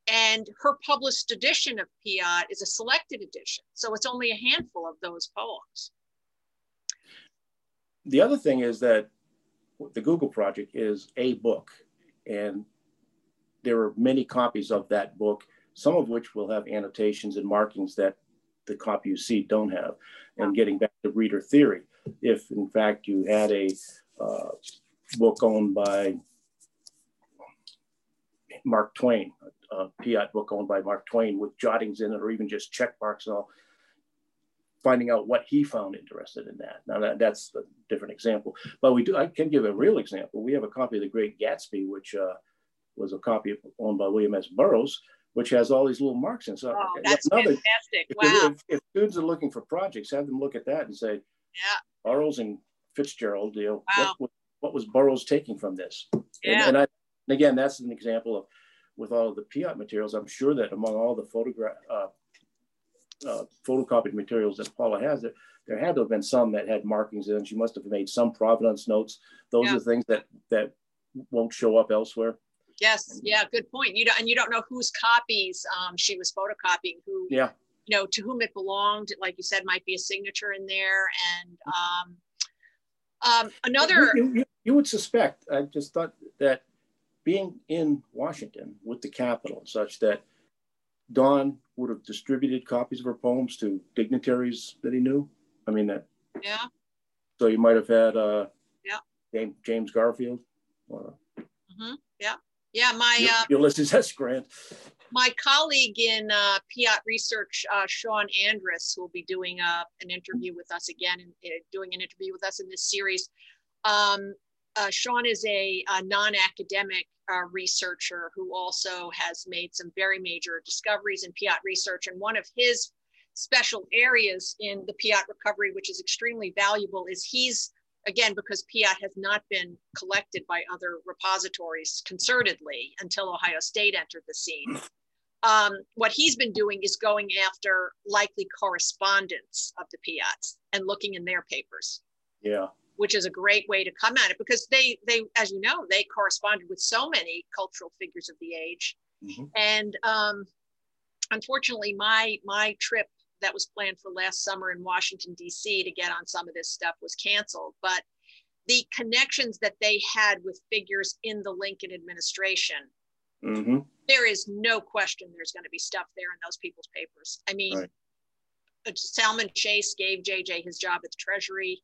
and her published edition of Piatt is a selected edition. So it's only a handful of those poems. The other thing is that the Google Project is a book, and there are many copies of that book, some of which will have annotations and markings that the copy you see don't have. And getting back to reader theory, if in fact you had a uh, book owned by Mark Twain, a Piatt book owned by Mark Twain with jottings in it or even just check marks and all, finding out what he found interested in that. Now that, that's a different example, but we do, I can give a real example. We have a copy of The Great Gatsby, which uh, was a copy owned by William S. Burroughs, which has all these little marks in. So oh, that's another, fantastic. If, wow. If, if, students are looking for projects, have them look at that and say, yeah, Burroughs and Fitzgerald, you know, wow. what, what was Burroughs taking from this? Yeah. And, and, I, and again, that's an example of with all of the Piatt materials. I'm sure that among all the photograph uh, uh, photocopied materials that Paula has, there, there had to have been some that had markings in. She must have made some provenance notes. Those yeah. are things that that won't show up elsewhere. Yes, yeah, good point. You don't, and you don't know whose copies um, she was photocopying, who, yeah, you know, to whom it belonged. Like you said, might be a signature in there, and um, um, another. You, you, you would suspect. I just thought that being in Washington with the Capital such that Donn would have distributed copies of her poems to dignitaries that he knew. I mean that. Yeah. So you might have had uh, yeah James Garfield. Or, mm-hmm. Yeah. Yeah, my uh, Ulysses S. Grant. My colleague in uh, Piatt Research, uh, Sean Andrus, will be doing uh, an interview with us again, and uh, doing an interview with us in this series. Um, uh, Sean is a, a non-academic uh, researcher who also has made some very major discoveries in Piatt research, and one of his special areas in the Piatt recovery, which is extremely valuable, is he's again, because Piatt has not been collected by other repositories concertedly until Ohio State entered the scene. Um, what he's been doing is going after likely correspondence of the Piatts and looking in their papers. Yeah. Which is a great way to come at it because they, they, as you know, they corresponded with so many cultural figures of the age. Mm-hmm. And um, unfortunately, my my trip that was planned for last summer in Washington, D.C. to get on some of this stuff was canceled. But the connections that they had with figures in the Lincoln administration, mm-hmm. there is no question there's going to be stuff there in those people's papers. I mean, right. Uh, Salmon Chase gave JJ his job at the Treasury.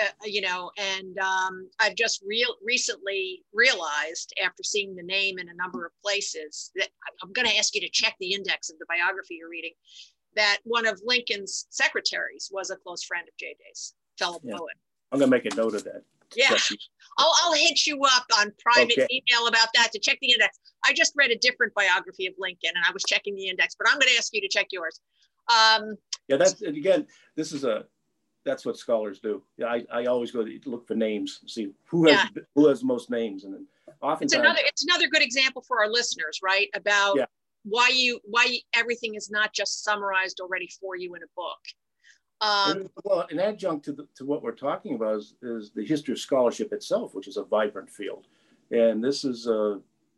Uh, you know, and um, I've just real recently realized after seeing the name in a number of places that I'm going to ask you to check the index of the biography you're reading that one of Lincoln's secretaries was a close friend of JJ's, fellow yeah. poet. I'm gonna make a note of that. Yeah, I'll, I'll hit you up on private okay. email about that to check the index. I just read a different biography of Lincoln and I was checking the index, but I'm going to ask you to check yours. Um, yeah, that's again, this is a that's what scholars do. I, I always go to look for names, see who has yeah. who has most names, and then oftentimes it's another it's another good example for our listeners, right? About yeah why you why everything is not just summarized already for you in a book. Um, well, an adjunct to, the, to what we're talking about is, is, the history of scholarship itself, which is a vibrant field. And this is uh,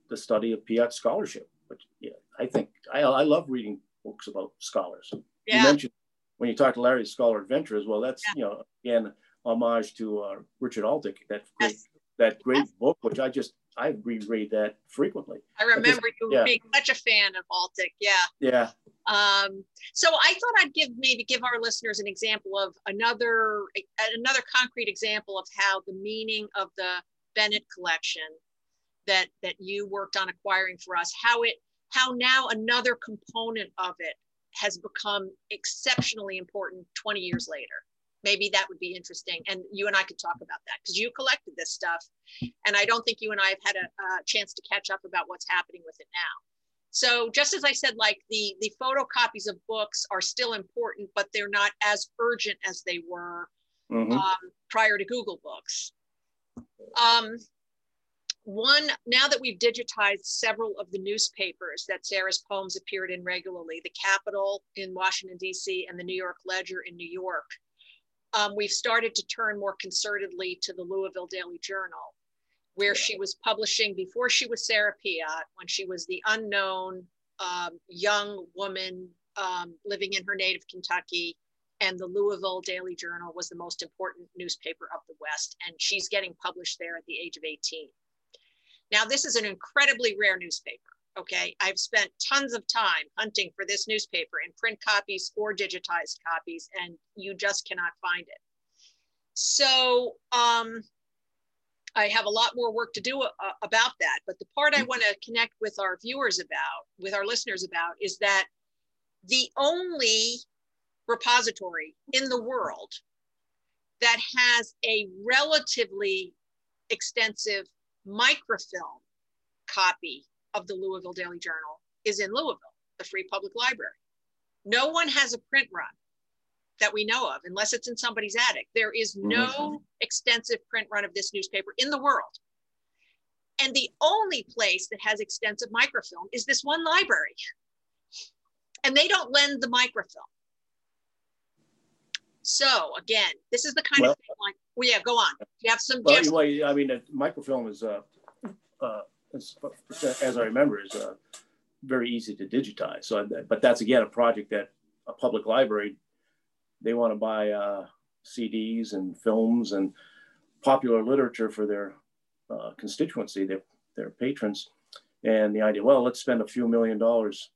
the study of Piatt scholarship, which yeah, I think I, I love reading books about scholars. Yeah. You mentioned when you talk to Larry, Scholar Adventurers, well, that's, yeah. you know, again, homage to uh, Richard Altick, that great, yes. that great yes. book, which I just I reread that frequently. I remember you yeah. being such a fan of Altick. Yeah. Yeah. Um, so I thought I'd give maybe give our listeners an example of another another concrete example of how the meaning of the Bennett collection that that you worked on acquiring for us, how it how now another component of it has become exceptionally important 20 years later maybe that would be interesting. And you and I could talk about that because you collected this stuff. And I don't think you and I have had a, a, chance to catch up about what's happening with it now. So just as I said, like the, the photocopies of books are still important, but they're not as urgent as they were mm-hmm. um, prior to Google Books. Um, one, now that we've digitized several of the newspapers that Sarah's poems appeared in regularly, the Capital in Washington, D.C., and the New York Ledger in New York, um, we've started to turn more concertedly to the Louisville Daily Journal, where she was publishing before she was Sarah Piatt, when she was the unknown um, young woman um, living in her native Kentucky. And the Louisville Daily Journal was the most important newspaper of the West. And she's getting published there at the age of 18. Now, this is an incredibly rare newspaper. Okay, I've spent tons of time hunting for this newspaper in print copies or digitized copies, and you just cannot find it. So um, I have a lot more work to do uh, about that. But the part I mm-hmm. want to connect with our viewers about, with our listeners about, is that the only repository in the world that has a relatively extensive microfilm copy of the Louisville Daily Journal is in Louisville, the Free Public Library. No one has a print run. that we know of, unless it's in somebody's attic. There is no mm-hmm. extensive print run of this newspaper in the world. And the only place that has extensive microfilm is this one library. And they don't lend the microfilm. So again, this is the kind well, of thing like, well, yeah, go on. You have some. Well, well I mean, microfilm is, uh, uh, as, as I remember, is uh, very easy to digitize. So, but that's again a project that a public library they want to buy uh, CDs and films and popular literature for their uh, constituency, their, their patrons. And the idea, well, let's spend a few million dollars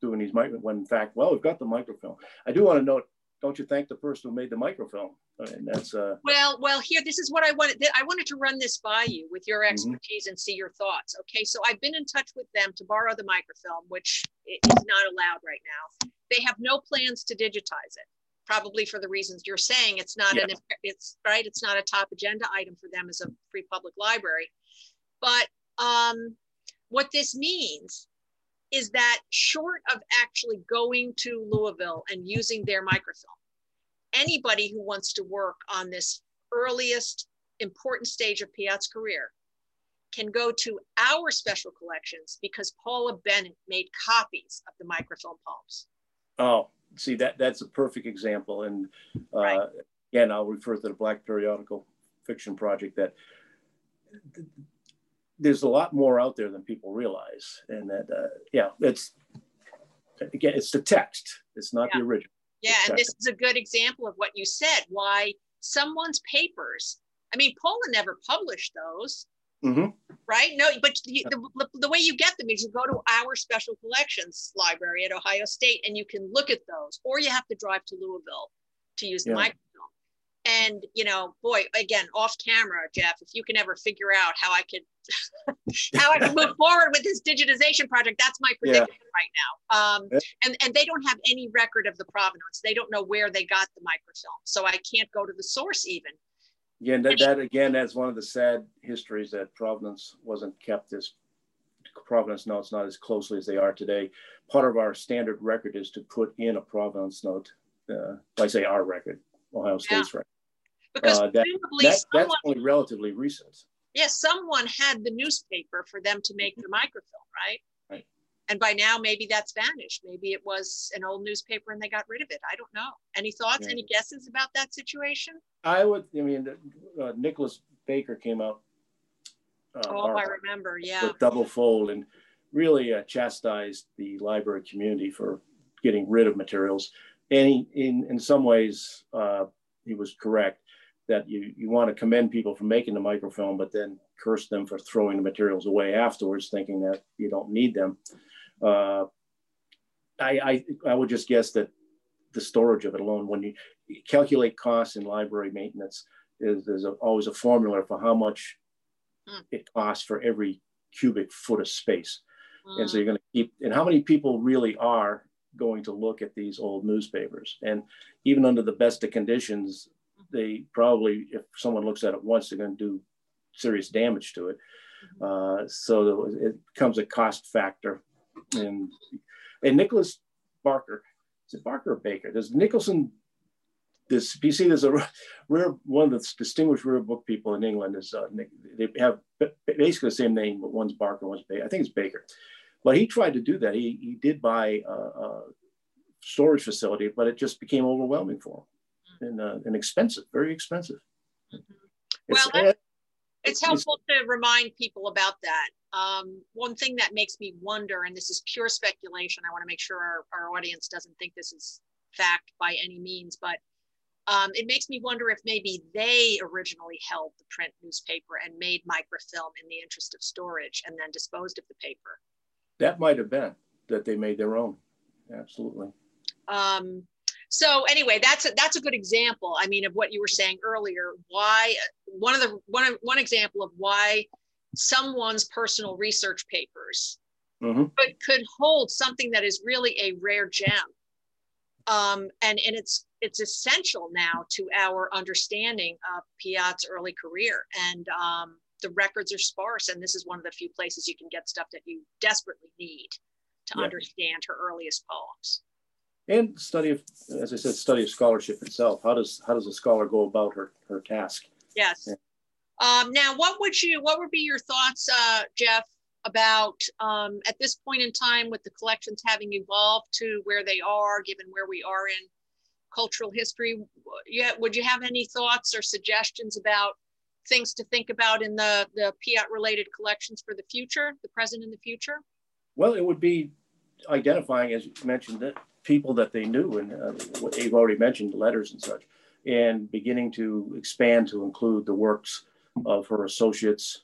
doing these micro, when in fact, well, we've got the microfilm. I do want to note, don't you thank the person who made the microfilm? And that's uh, well, well. Here, this is what I wanted. I wanted to run this by you with your mm-hmm. expertise mm-hmm. and see your thoughts. Okay, so I've been in touch with them to borrow the microfilm, which is not allowed right now. They have no plans to digitize it probably for the reasons you're saying. It's not yeah. an it's right. It's not a top agenda item for them as a free public library. But um, what this means is that short of actually going to Louisville and using their microfilm, anybody who wants to work on this earliest important stage of Piatt's career can go to our special collections because Paula Bennett made copies of the microfilm poems. Oh, see that that's a perfect example. And uh, right. again, I'll refer to the Black Periodical Fiction Project that th- there's a lot more out there than people realize. And that, uh, yeah, it's again, it's the text. It's not yeah. the original. Yeah, and this is a good example of what you said. Why someone's papers. I mean, Paula never published those. Mm-hmm. Right? No, but the, the, the, way you get them is you go to our special collections library at Ohio State and you can look at those, or you have to drive to Louisville to use the yeah. microfilm. And, you know, boy, again, off camera, Geoff, if you can ever figure out how I could how I can move forward with this digitization project, that's my prediction yeah. right now. Um, and, and they don't have any record of the provenance. They don't know where they got the microfilm. So I can't go to the source even Again, that, that again, that's one of the sad histories that Provenance wasn't kept as Provenance notes not as closely as they are today. Part of our standard record is to put in a Provenance note, uh, like say our record, Ohio State's yeah. record. Because uh, that, that, someone, that's only relatively recent. Yes, someone had the newspaper for them to make the microfilm, right? Right. and by now maybe that's vanished maybe it was an old newspaper and they got rid of it i don't know any thoughts yeah. any guesses about that situation i would i mean uh, nicholas baker came out uh, oh i remember yeah with double fold and really uh, chastised the library community for getting rid of materials and he, in in some ways uh, he was correct that you you want to commend people for making the microfilm but then curse them for throwing the materials away afterwards thinking that you don't need them uh, I, I, I would just guess that the storage of it alone, when you calculate costs in library maintenance, is there's a, always a formula for how much mm. it costs for every cubic foot of space. Mm. And so hmm. you're going to keep, and how many people really are going to look at these old newspapers? And even under the best of conditions, they probably, if someone looks at it once, they're going to do serious damage to it. Mm-hmm. Uh, so it becomes a cost factor and and Nicholas Barker. Is it Barker or Baker? There's Nicholson. This you see, there's a rare one of the distinguished rare book people in England is uh, they have basically the same name, but one's Barker, one's Baker. I think it's Baker. But he tried to do that. He, he did buy a, a storage facility, but it just became overwhelming for him and, uh, and expensive, very expensive. Mm-hmm. Well, it's helpful to remind people about that. Um, one thing that makes me wonder, and this is pure speculation, I want to make sure our, our audience doesn't think this is fact by any means, but um, it makes me wonder if maybe they originally held the print newspaper and made microfilm in the interest of storage and then disposed of the paper. That might have been that they made their own. Absolutely. Um, so anyway, that's a, that's a good example. I mean, of what you were saying earlier. Why one of the one one example of why someone's personal research papers mm-hmm. could could hold something that is really a rare gem. Um, and and it's it's essential now to our understanding of Piatt's early career. And um, the records are sparse, and this is one of the few places you can get stuff that you desperately need to yeah. understand her earliest poems. and study of, as I said, study of scholarship itself. How does how does a scholar go about her her task? Yes. Yeah. Um, now, what would you what would be your thoughts, uh, Geoff, about um, at this point in time with the collections having evolved to where they are, given where we are in cultural history? Yeah, would you have any thoughts or suggestions about things to think about in the the Piatt related collections for the future, the present and the future? Well, it would be identifying, as you mentioned, that people that they knew, and uh, you've already mentioned, letters and such, and beginning to expand to include the works of her associates,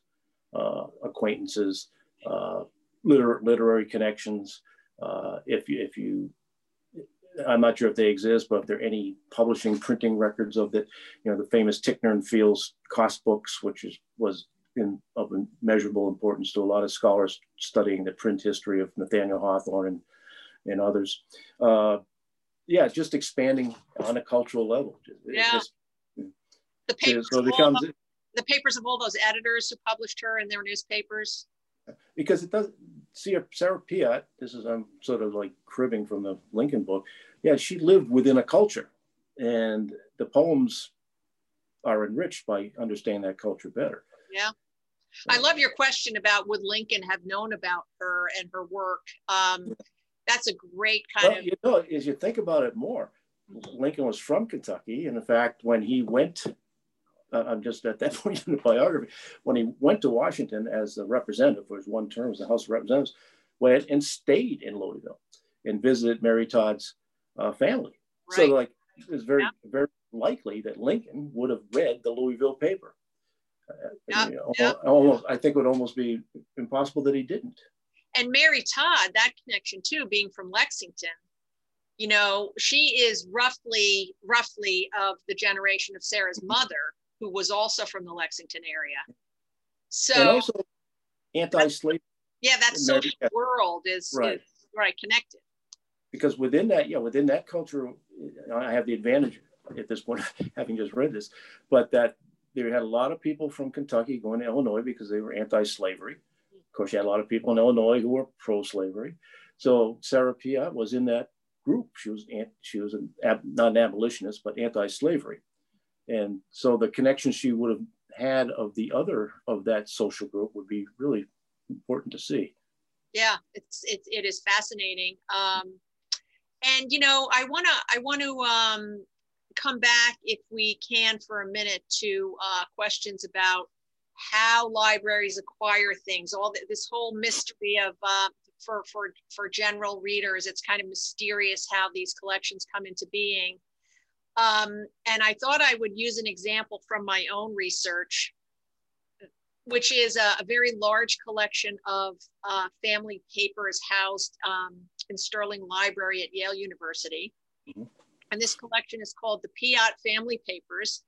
uh, acquaintances, uh, liter- literary connections. Uh, if you, if you, I'm not sure if they exist, but if there are any publishing, printing records of the, you know, the famous Ticknor and Fields cost books, which is was in, of immeasurable importance to a lot of scholars studying the print history of Nathaniel Hawthorne and, and others. Uh, yeah, just expanding on a cultural level. Yeah. Just, the papers, so becomes, the, the papers of all those editors who published her in their newspapers. Because it does Sarah Piatt, this is I'm sort of like cribbing from the Lincoln book. Yeah, she lived within a culture. And the poems are enriched by understanding that culture better. Yeah. I love your question about would Lincoln have known about her and her work. Um, that's a great kind well, of. You know, as you think about it more, Lincoln was from Kentucky, and in fact, when he went, I'm just at that point in the biography, when he went to Washington as a representative for his one term as the House of Representatives, went and stayed in Louisville and visited Mary Todd's uh, family. Right. So, like, it was very, yeah. very likely that Lincoln would have read the Louisville paper. Uh, yeah, you know, almost, I think it would almost be impossible that he didn't. And Mary Todd, that connection too, being from Lexington, you know, she is roughly, roughly of the generation of Sarah's mother, who was also from the Lexington area. So, anti-slavery. Yeah, that social world is right. is right connected. Because within that, yeah, within that culture, I have the advantage at this point, having just read this, but that they had a lot of people from Kentucky going to Illinois because they were anti-slavery. Of course, you had a lot of people in Illinois who were pro-slavery. So Sarah Piatt was in that group. She was she was an not an abolitionist, but anti-slavery, and so the connection she would have had of the other of that social group would be really important to see. Yeah, it's it's it is fascinating. Um, and you know, I wanna I want to um, come back if we can for a minute to uh, questions about how libraries acquire things all the, this whole mystery of uh, for for for general readers it's kind of mysterious how these collections come into being um, and i thought i would use an example from my own research which is a, a very large collection of uh, family papers housed um, in sterling library at yale university mm-hmm. And this collection is called the Piatt Family Papers.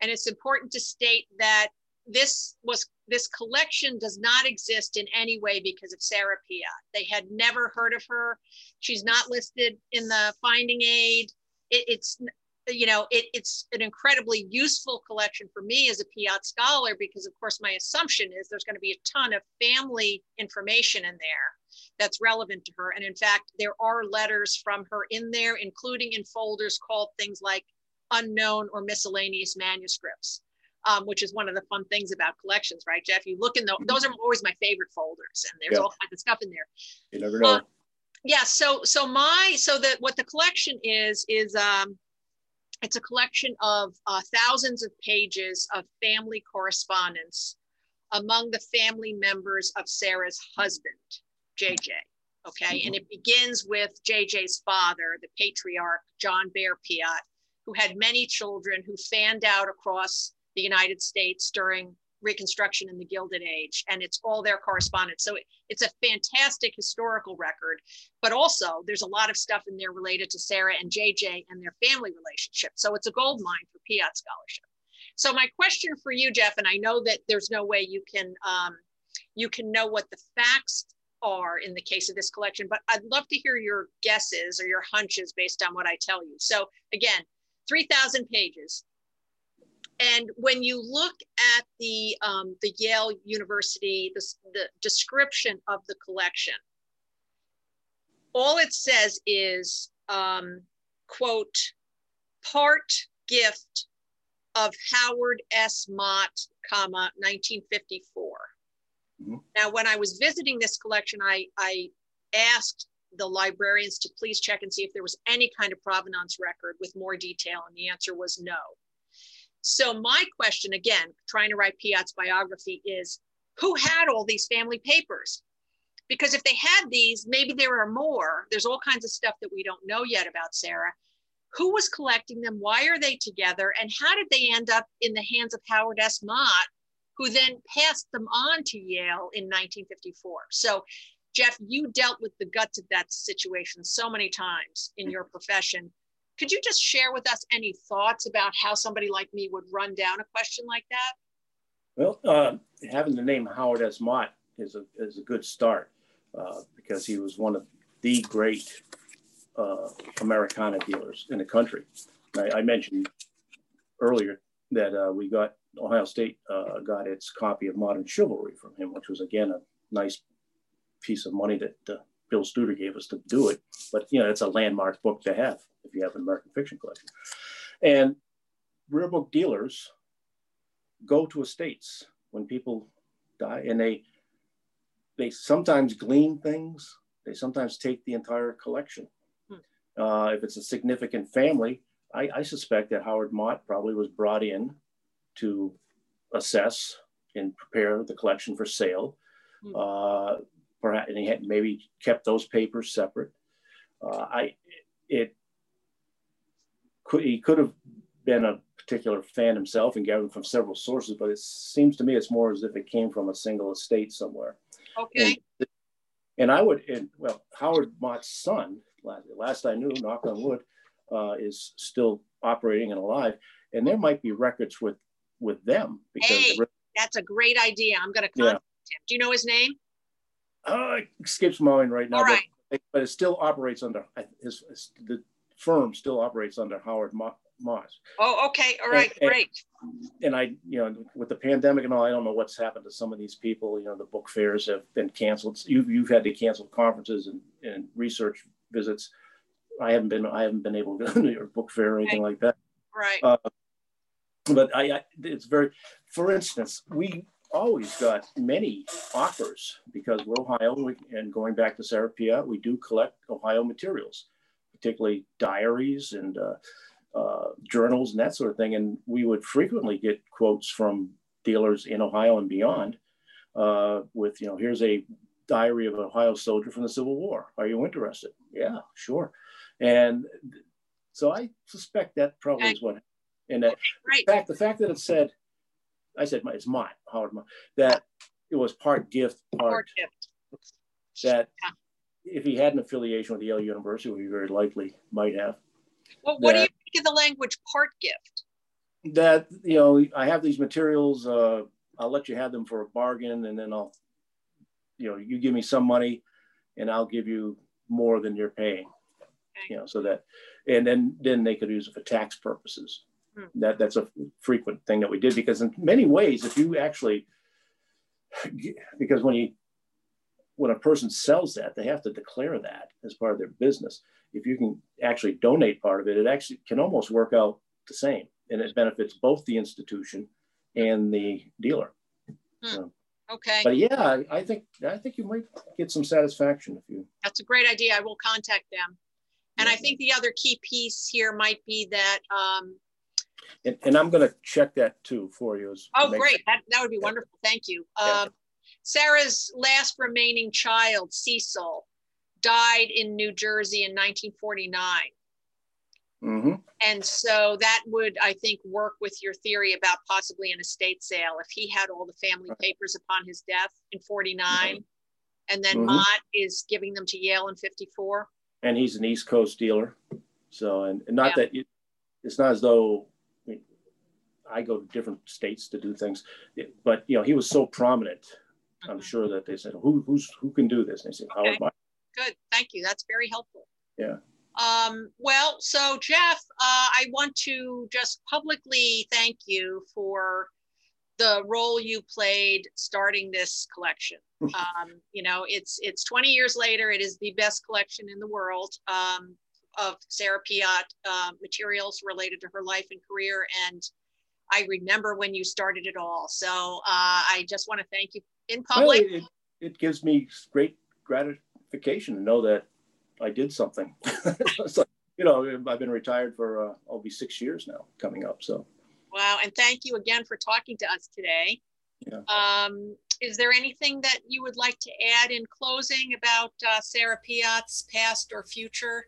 And it's important to state that this was this collection does not exist in any way because of Sarah Piatt. They had never heard of her. She's not listed in the finding aid. It, it's you know it, it's an incredibly useful collection for me as a Piatt scholar because of course my assumption is there's going to be a ton of family information in there that's relevant to her. And in fact, there are letters from her in there, including in folders called things like unknown or miscellaneous manuscripts. Um, which is one of the fun things about collections, right, Geoff? You look in the, those are always my favorite folders, and there's yeah. all kinds of stuff in there. You never know. Uh, yeah. So, so my, so that what the collection is is um, it's a collection of uh, thousands of pages of family correspondence among the family members of Sarah's husband. JJ. Okay. And it begins with JJ's father, the patriarch, John Bear Piatt, who had many children who fanned out across the United States during Reconstruction in the Gilded Age. And it's all their correspondence. So it, it's a fantastic historical record, but also there's a lot of stuff in there related to Sarah and JJ and their family relationship. So it's a gold mine for Piatt scholarship. So my question for you, Geoff, and I know that there's no way you can um, you can know what the facts are in the case of this collection, but I'd love to hear your guesses or your hunches based on what I tell you. So again, 3,000 pages. And when you look at the, um, the Yale University, the, the description of the collection, all it says is um, quote, part gift of Howard S. Mott, comma, 1954. Mm-hmm. Now, when I was visiting this collection, I, I asked the librarians to please check and see if there was any kind of provenance record with more detail, and the answer was no. So my question, again, trying to write Piatt's biography is, who had all these family papers? Because if they had these, maybe there are more. There's all kinds of stuff that we don't know yet about Sarah. Who was collecting them? Why are they together? And how did they end up in the hands of Howard S. Mott, who then passed them on to Yale in 1954? So, Geoff, you dealt with the guts of that situation so many times in your profession. Could you just share with us any thoughts about how somebody like me would run down a question like that? Well, uh, having the name Howard S. Mott is a, is a good start uh, because he was one of the great uh, Americana dealers in the country. I, I mentioned earlier that uh, we got Ohio State uh, got its copy of Modern Chivalry from him, which was again a nice piece of money that uh, Bill Studer gave us to do it. But you know, it's a landmark book to have if you have an American fiction collection. And rare book dealers go to estates when people die, and they they sometimes glean things. They sometimes take the entire collection. Hmm. Uh, if it's a significant family, I, I suspect that Howard Mott probably was brought in to assess and prepare the collection for sale. Hmm. Uh, perhaps, and he had maybe kept those papers separate. Uh, I it could he could have been a particular fan himself and gathered from several sources, but it seems to me it's more as if it came from a single estate somewhere. Okay. And, and I would, and well, Howard Mott's son, last, I knew, knock on wood, uh, is still operating and alive, and there might be records with with them because hey, that's a great idea. I'm going to contact yeah. him. Do you know his name? Uh, it escapes my mind right now. All right. But, but it still operates under his, his the firm still operates under Howard Mott. Oh, okay. All right. And, great. And I, you know, with the pandemic and all, I don't know what's happened to some of these people. You know, the book fairs have been canceled. You've, you've had to cancel conferences and, and research visits. I haven't been, I haven't been able to go to your book fair or anything like that. Right. Uh, but I, I, it's very, for instance, we always got many offers because we're Ohio and going back to Sarah we do collect Ohio materials, particularly diaries and uh, uh, journals and that sort of thing. And we would frequently get quotes from dealers in Ohio and beyond uh, with, you know, here's a diary of an Ohio soldier from the Civil War. Are you interested? Yeah, sure. And so I suspect that probably is what, and that right. fact, the fact that it said, I said it's mine, Howard, mine, that it was part gift, part, part gift. That yeah. if he had an affiliation with Yale University, we very likely might have. Well, what that, do you think of the language part gift? That, you know, I have these materials, uh, I'll let you have them for a bargain and then I'll, you know, you give me some money and I'll give you more than you're paying. Okay. You know, so that, and then then they could use it for tax purposes. Hmm. That that's a frequent thing that we did because in many ways, if you actually, because when you when a person sells that, they have to declare that as part of their business. If you can actually donate part of it, it actually can almost work out the same, and it benefits both the institution and the dealer. Hmm. So, okay. But yeah, I think I think you might get some satisfaction if you. That's a great idea. I will contact them. And. I think the other key piece here might be that. Um, and, and I'm going to check that too for you. oh, great! That, that would be yeah. wonderful. Thank you. Um, Sarah's last remaining child, Cecil, died in New Jersey in 1949. Mm-hmm. And so that would, I think, work with your theory about possibly an estate sale. If he had all the family papers upon his death in 49, mm-hmm. and then mm-hmm. Mott is giving them to Yale in 54. And he's an East Coast dealer. So, and, and not yeah. that it's not as though I go to different states to do things, but you know, he was so prominent I'm mm-hmm. sure that they said, who who's who can do this? And they said, okay. Howard Good, thank you. That's very helpful. Yeah. Um, well, so Geoff, uh, I want to just publicly thank you for the role you played starting this collection. um, you know, it's it's 20 years later. It is the best collection in the world. Um, of Sarah Piatt uh, materials related to her life and career. And I remember when you started it all. So uh, I just want to thank you in public. Well, it, it gives me great gratification to know that I did something. like, you know, I've been retired for, uh, I'll be six years now coming up. So. Wow. And thank you again for talking to us today. Yeah. Um, is there anything that you would like to add in closing about uh, Sarah Piatt's past or future?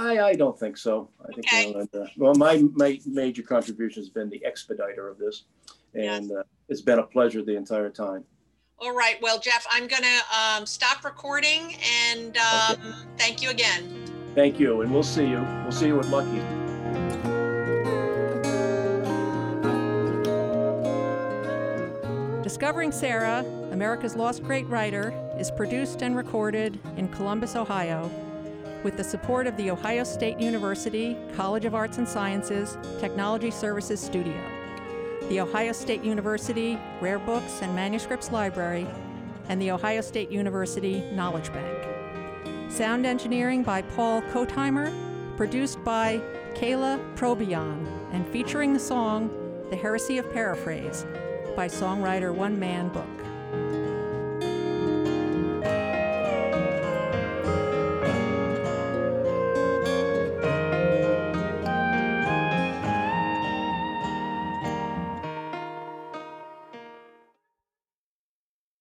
I, I don't think so. I think Okay. you know, that, uh, well, my, my major contribution has been the expediter of this, and uh, it's been a pleasure the entire time. All right. Well, Geoff, I'm going to um, stop recording and um, thank you again. Thank you, and we'll see you. We'll see you at Lucky. Discovering Sarah, America's Lost Great Writer, is produced and recorded in Columbus, Ohio, with the support of The Ohio State University College of Arts and Sciences Technology Services Studio, The Ohio State University Rare Books and Manuscripts Library, and The Ohio State University Knowledge Bank. Sound engineering by Paul Kotheimer, produced by Kayla Probion, and featuring the song The Heresy of Paraphrase by songwriter One Man Book.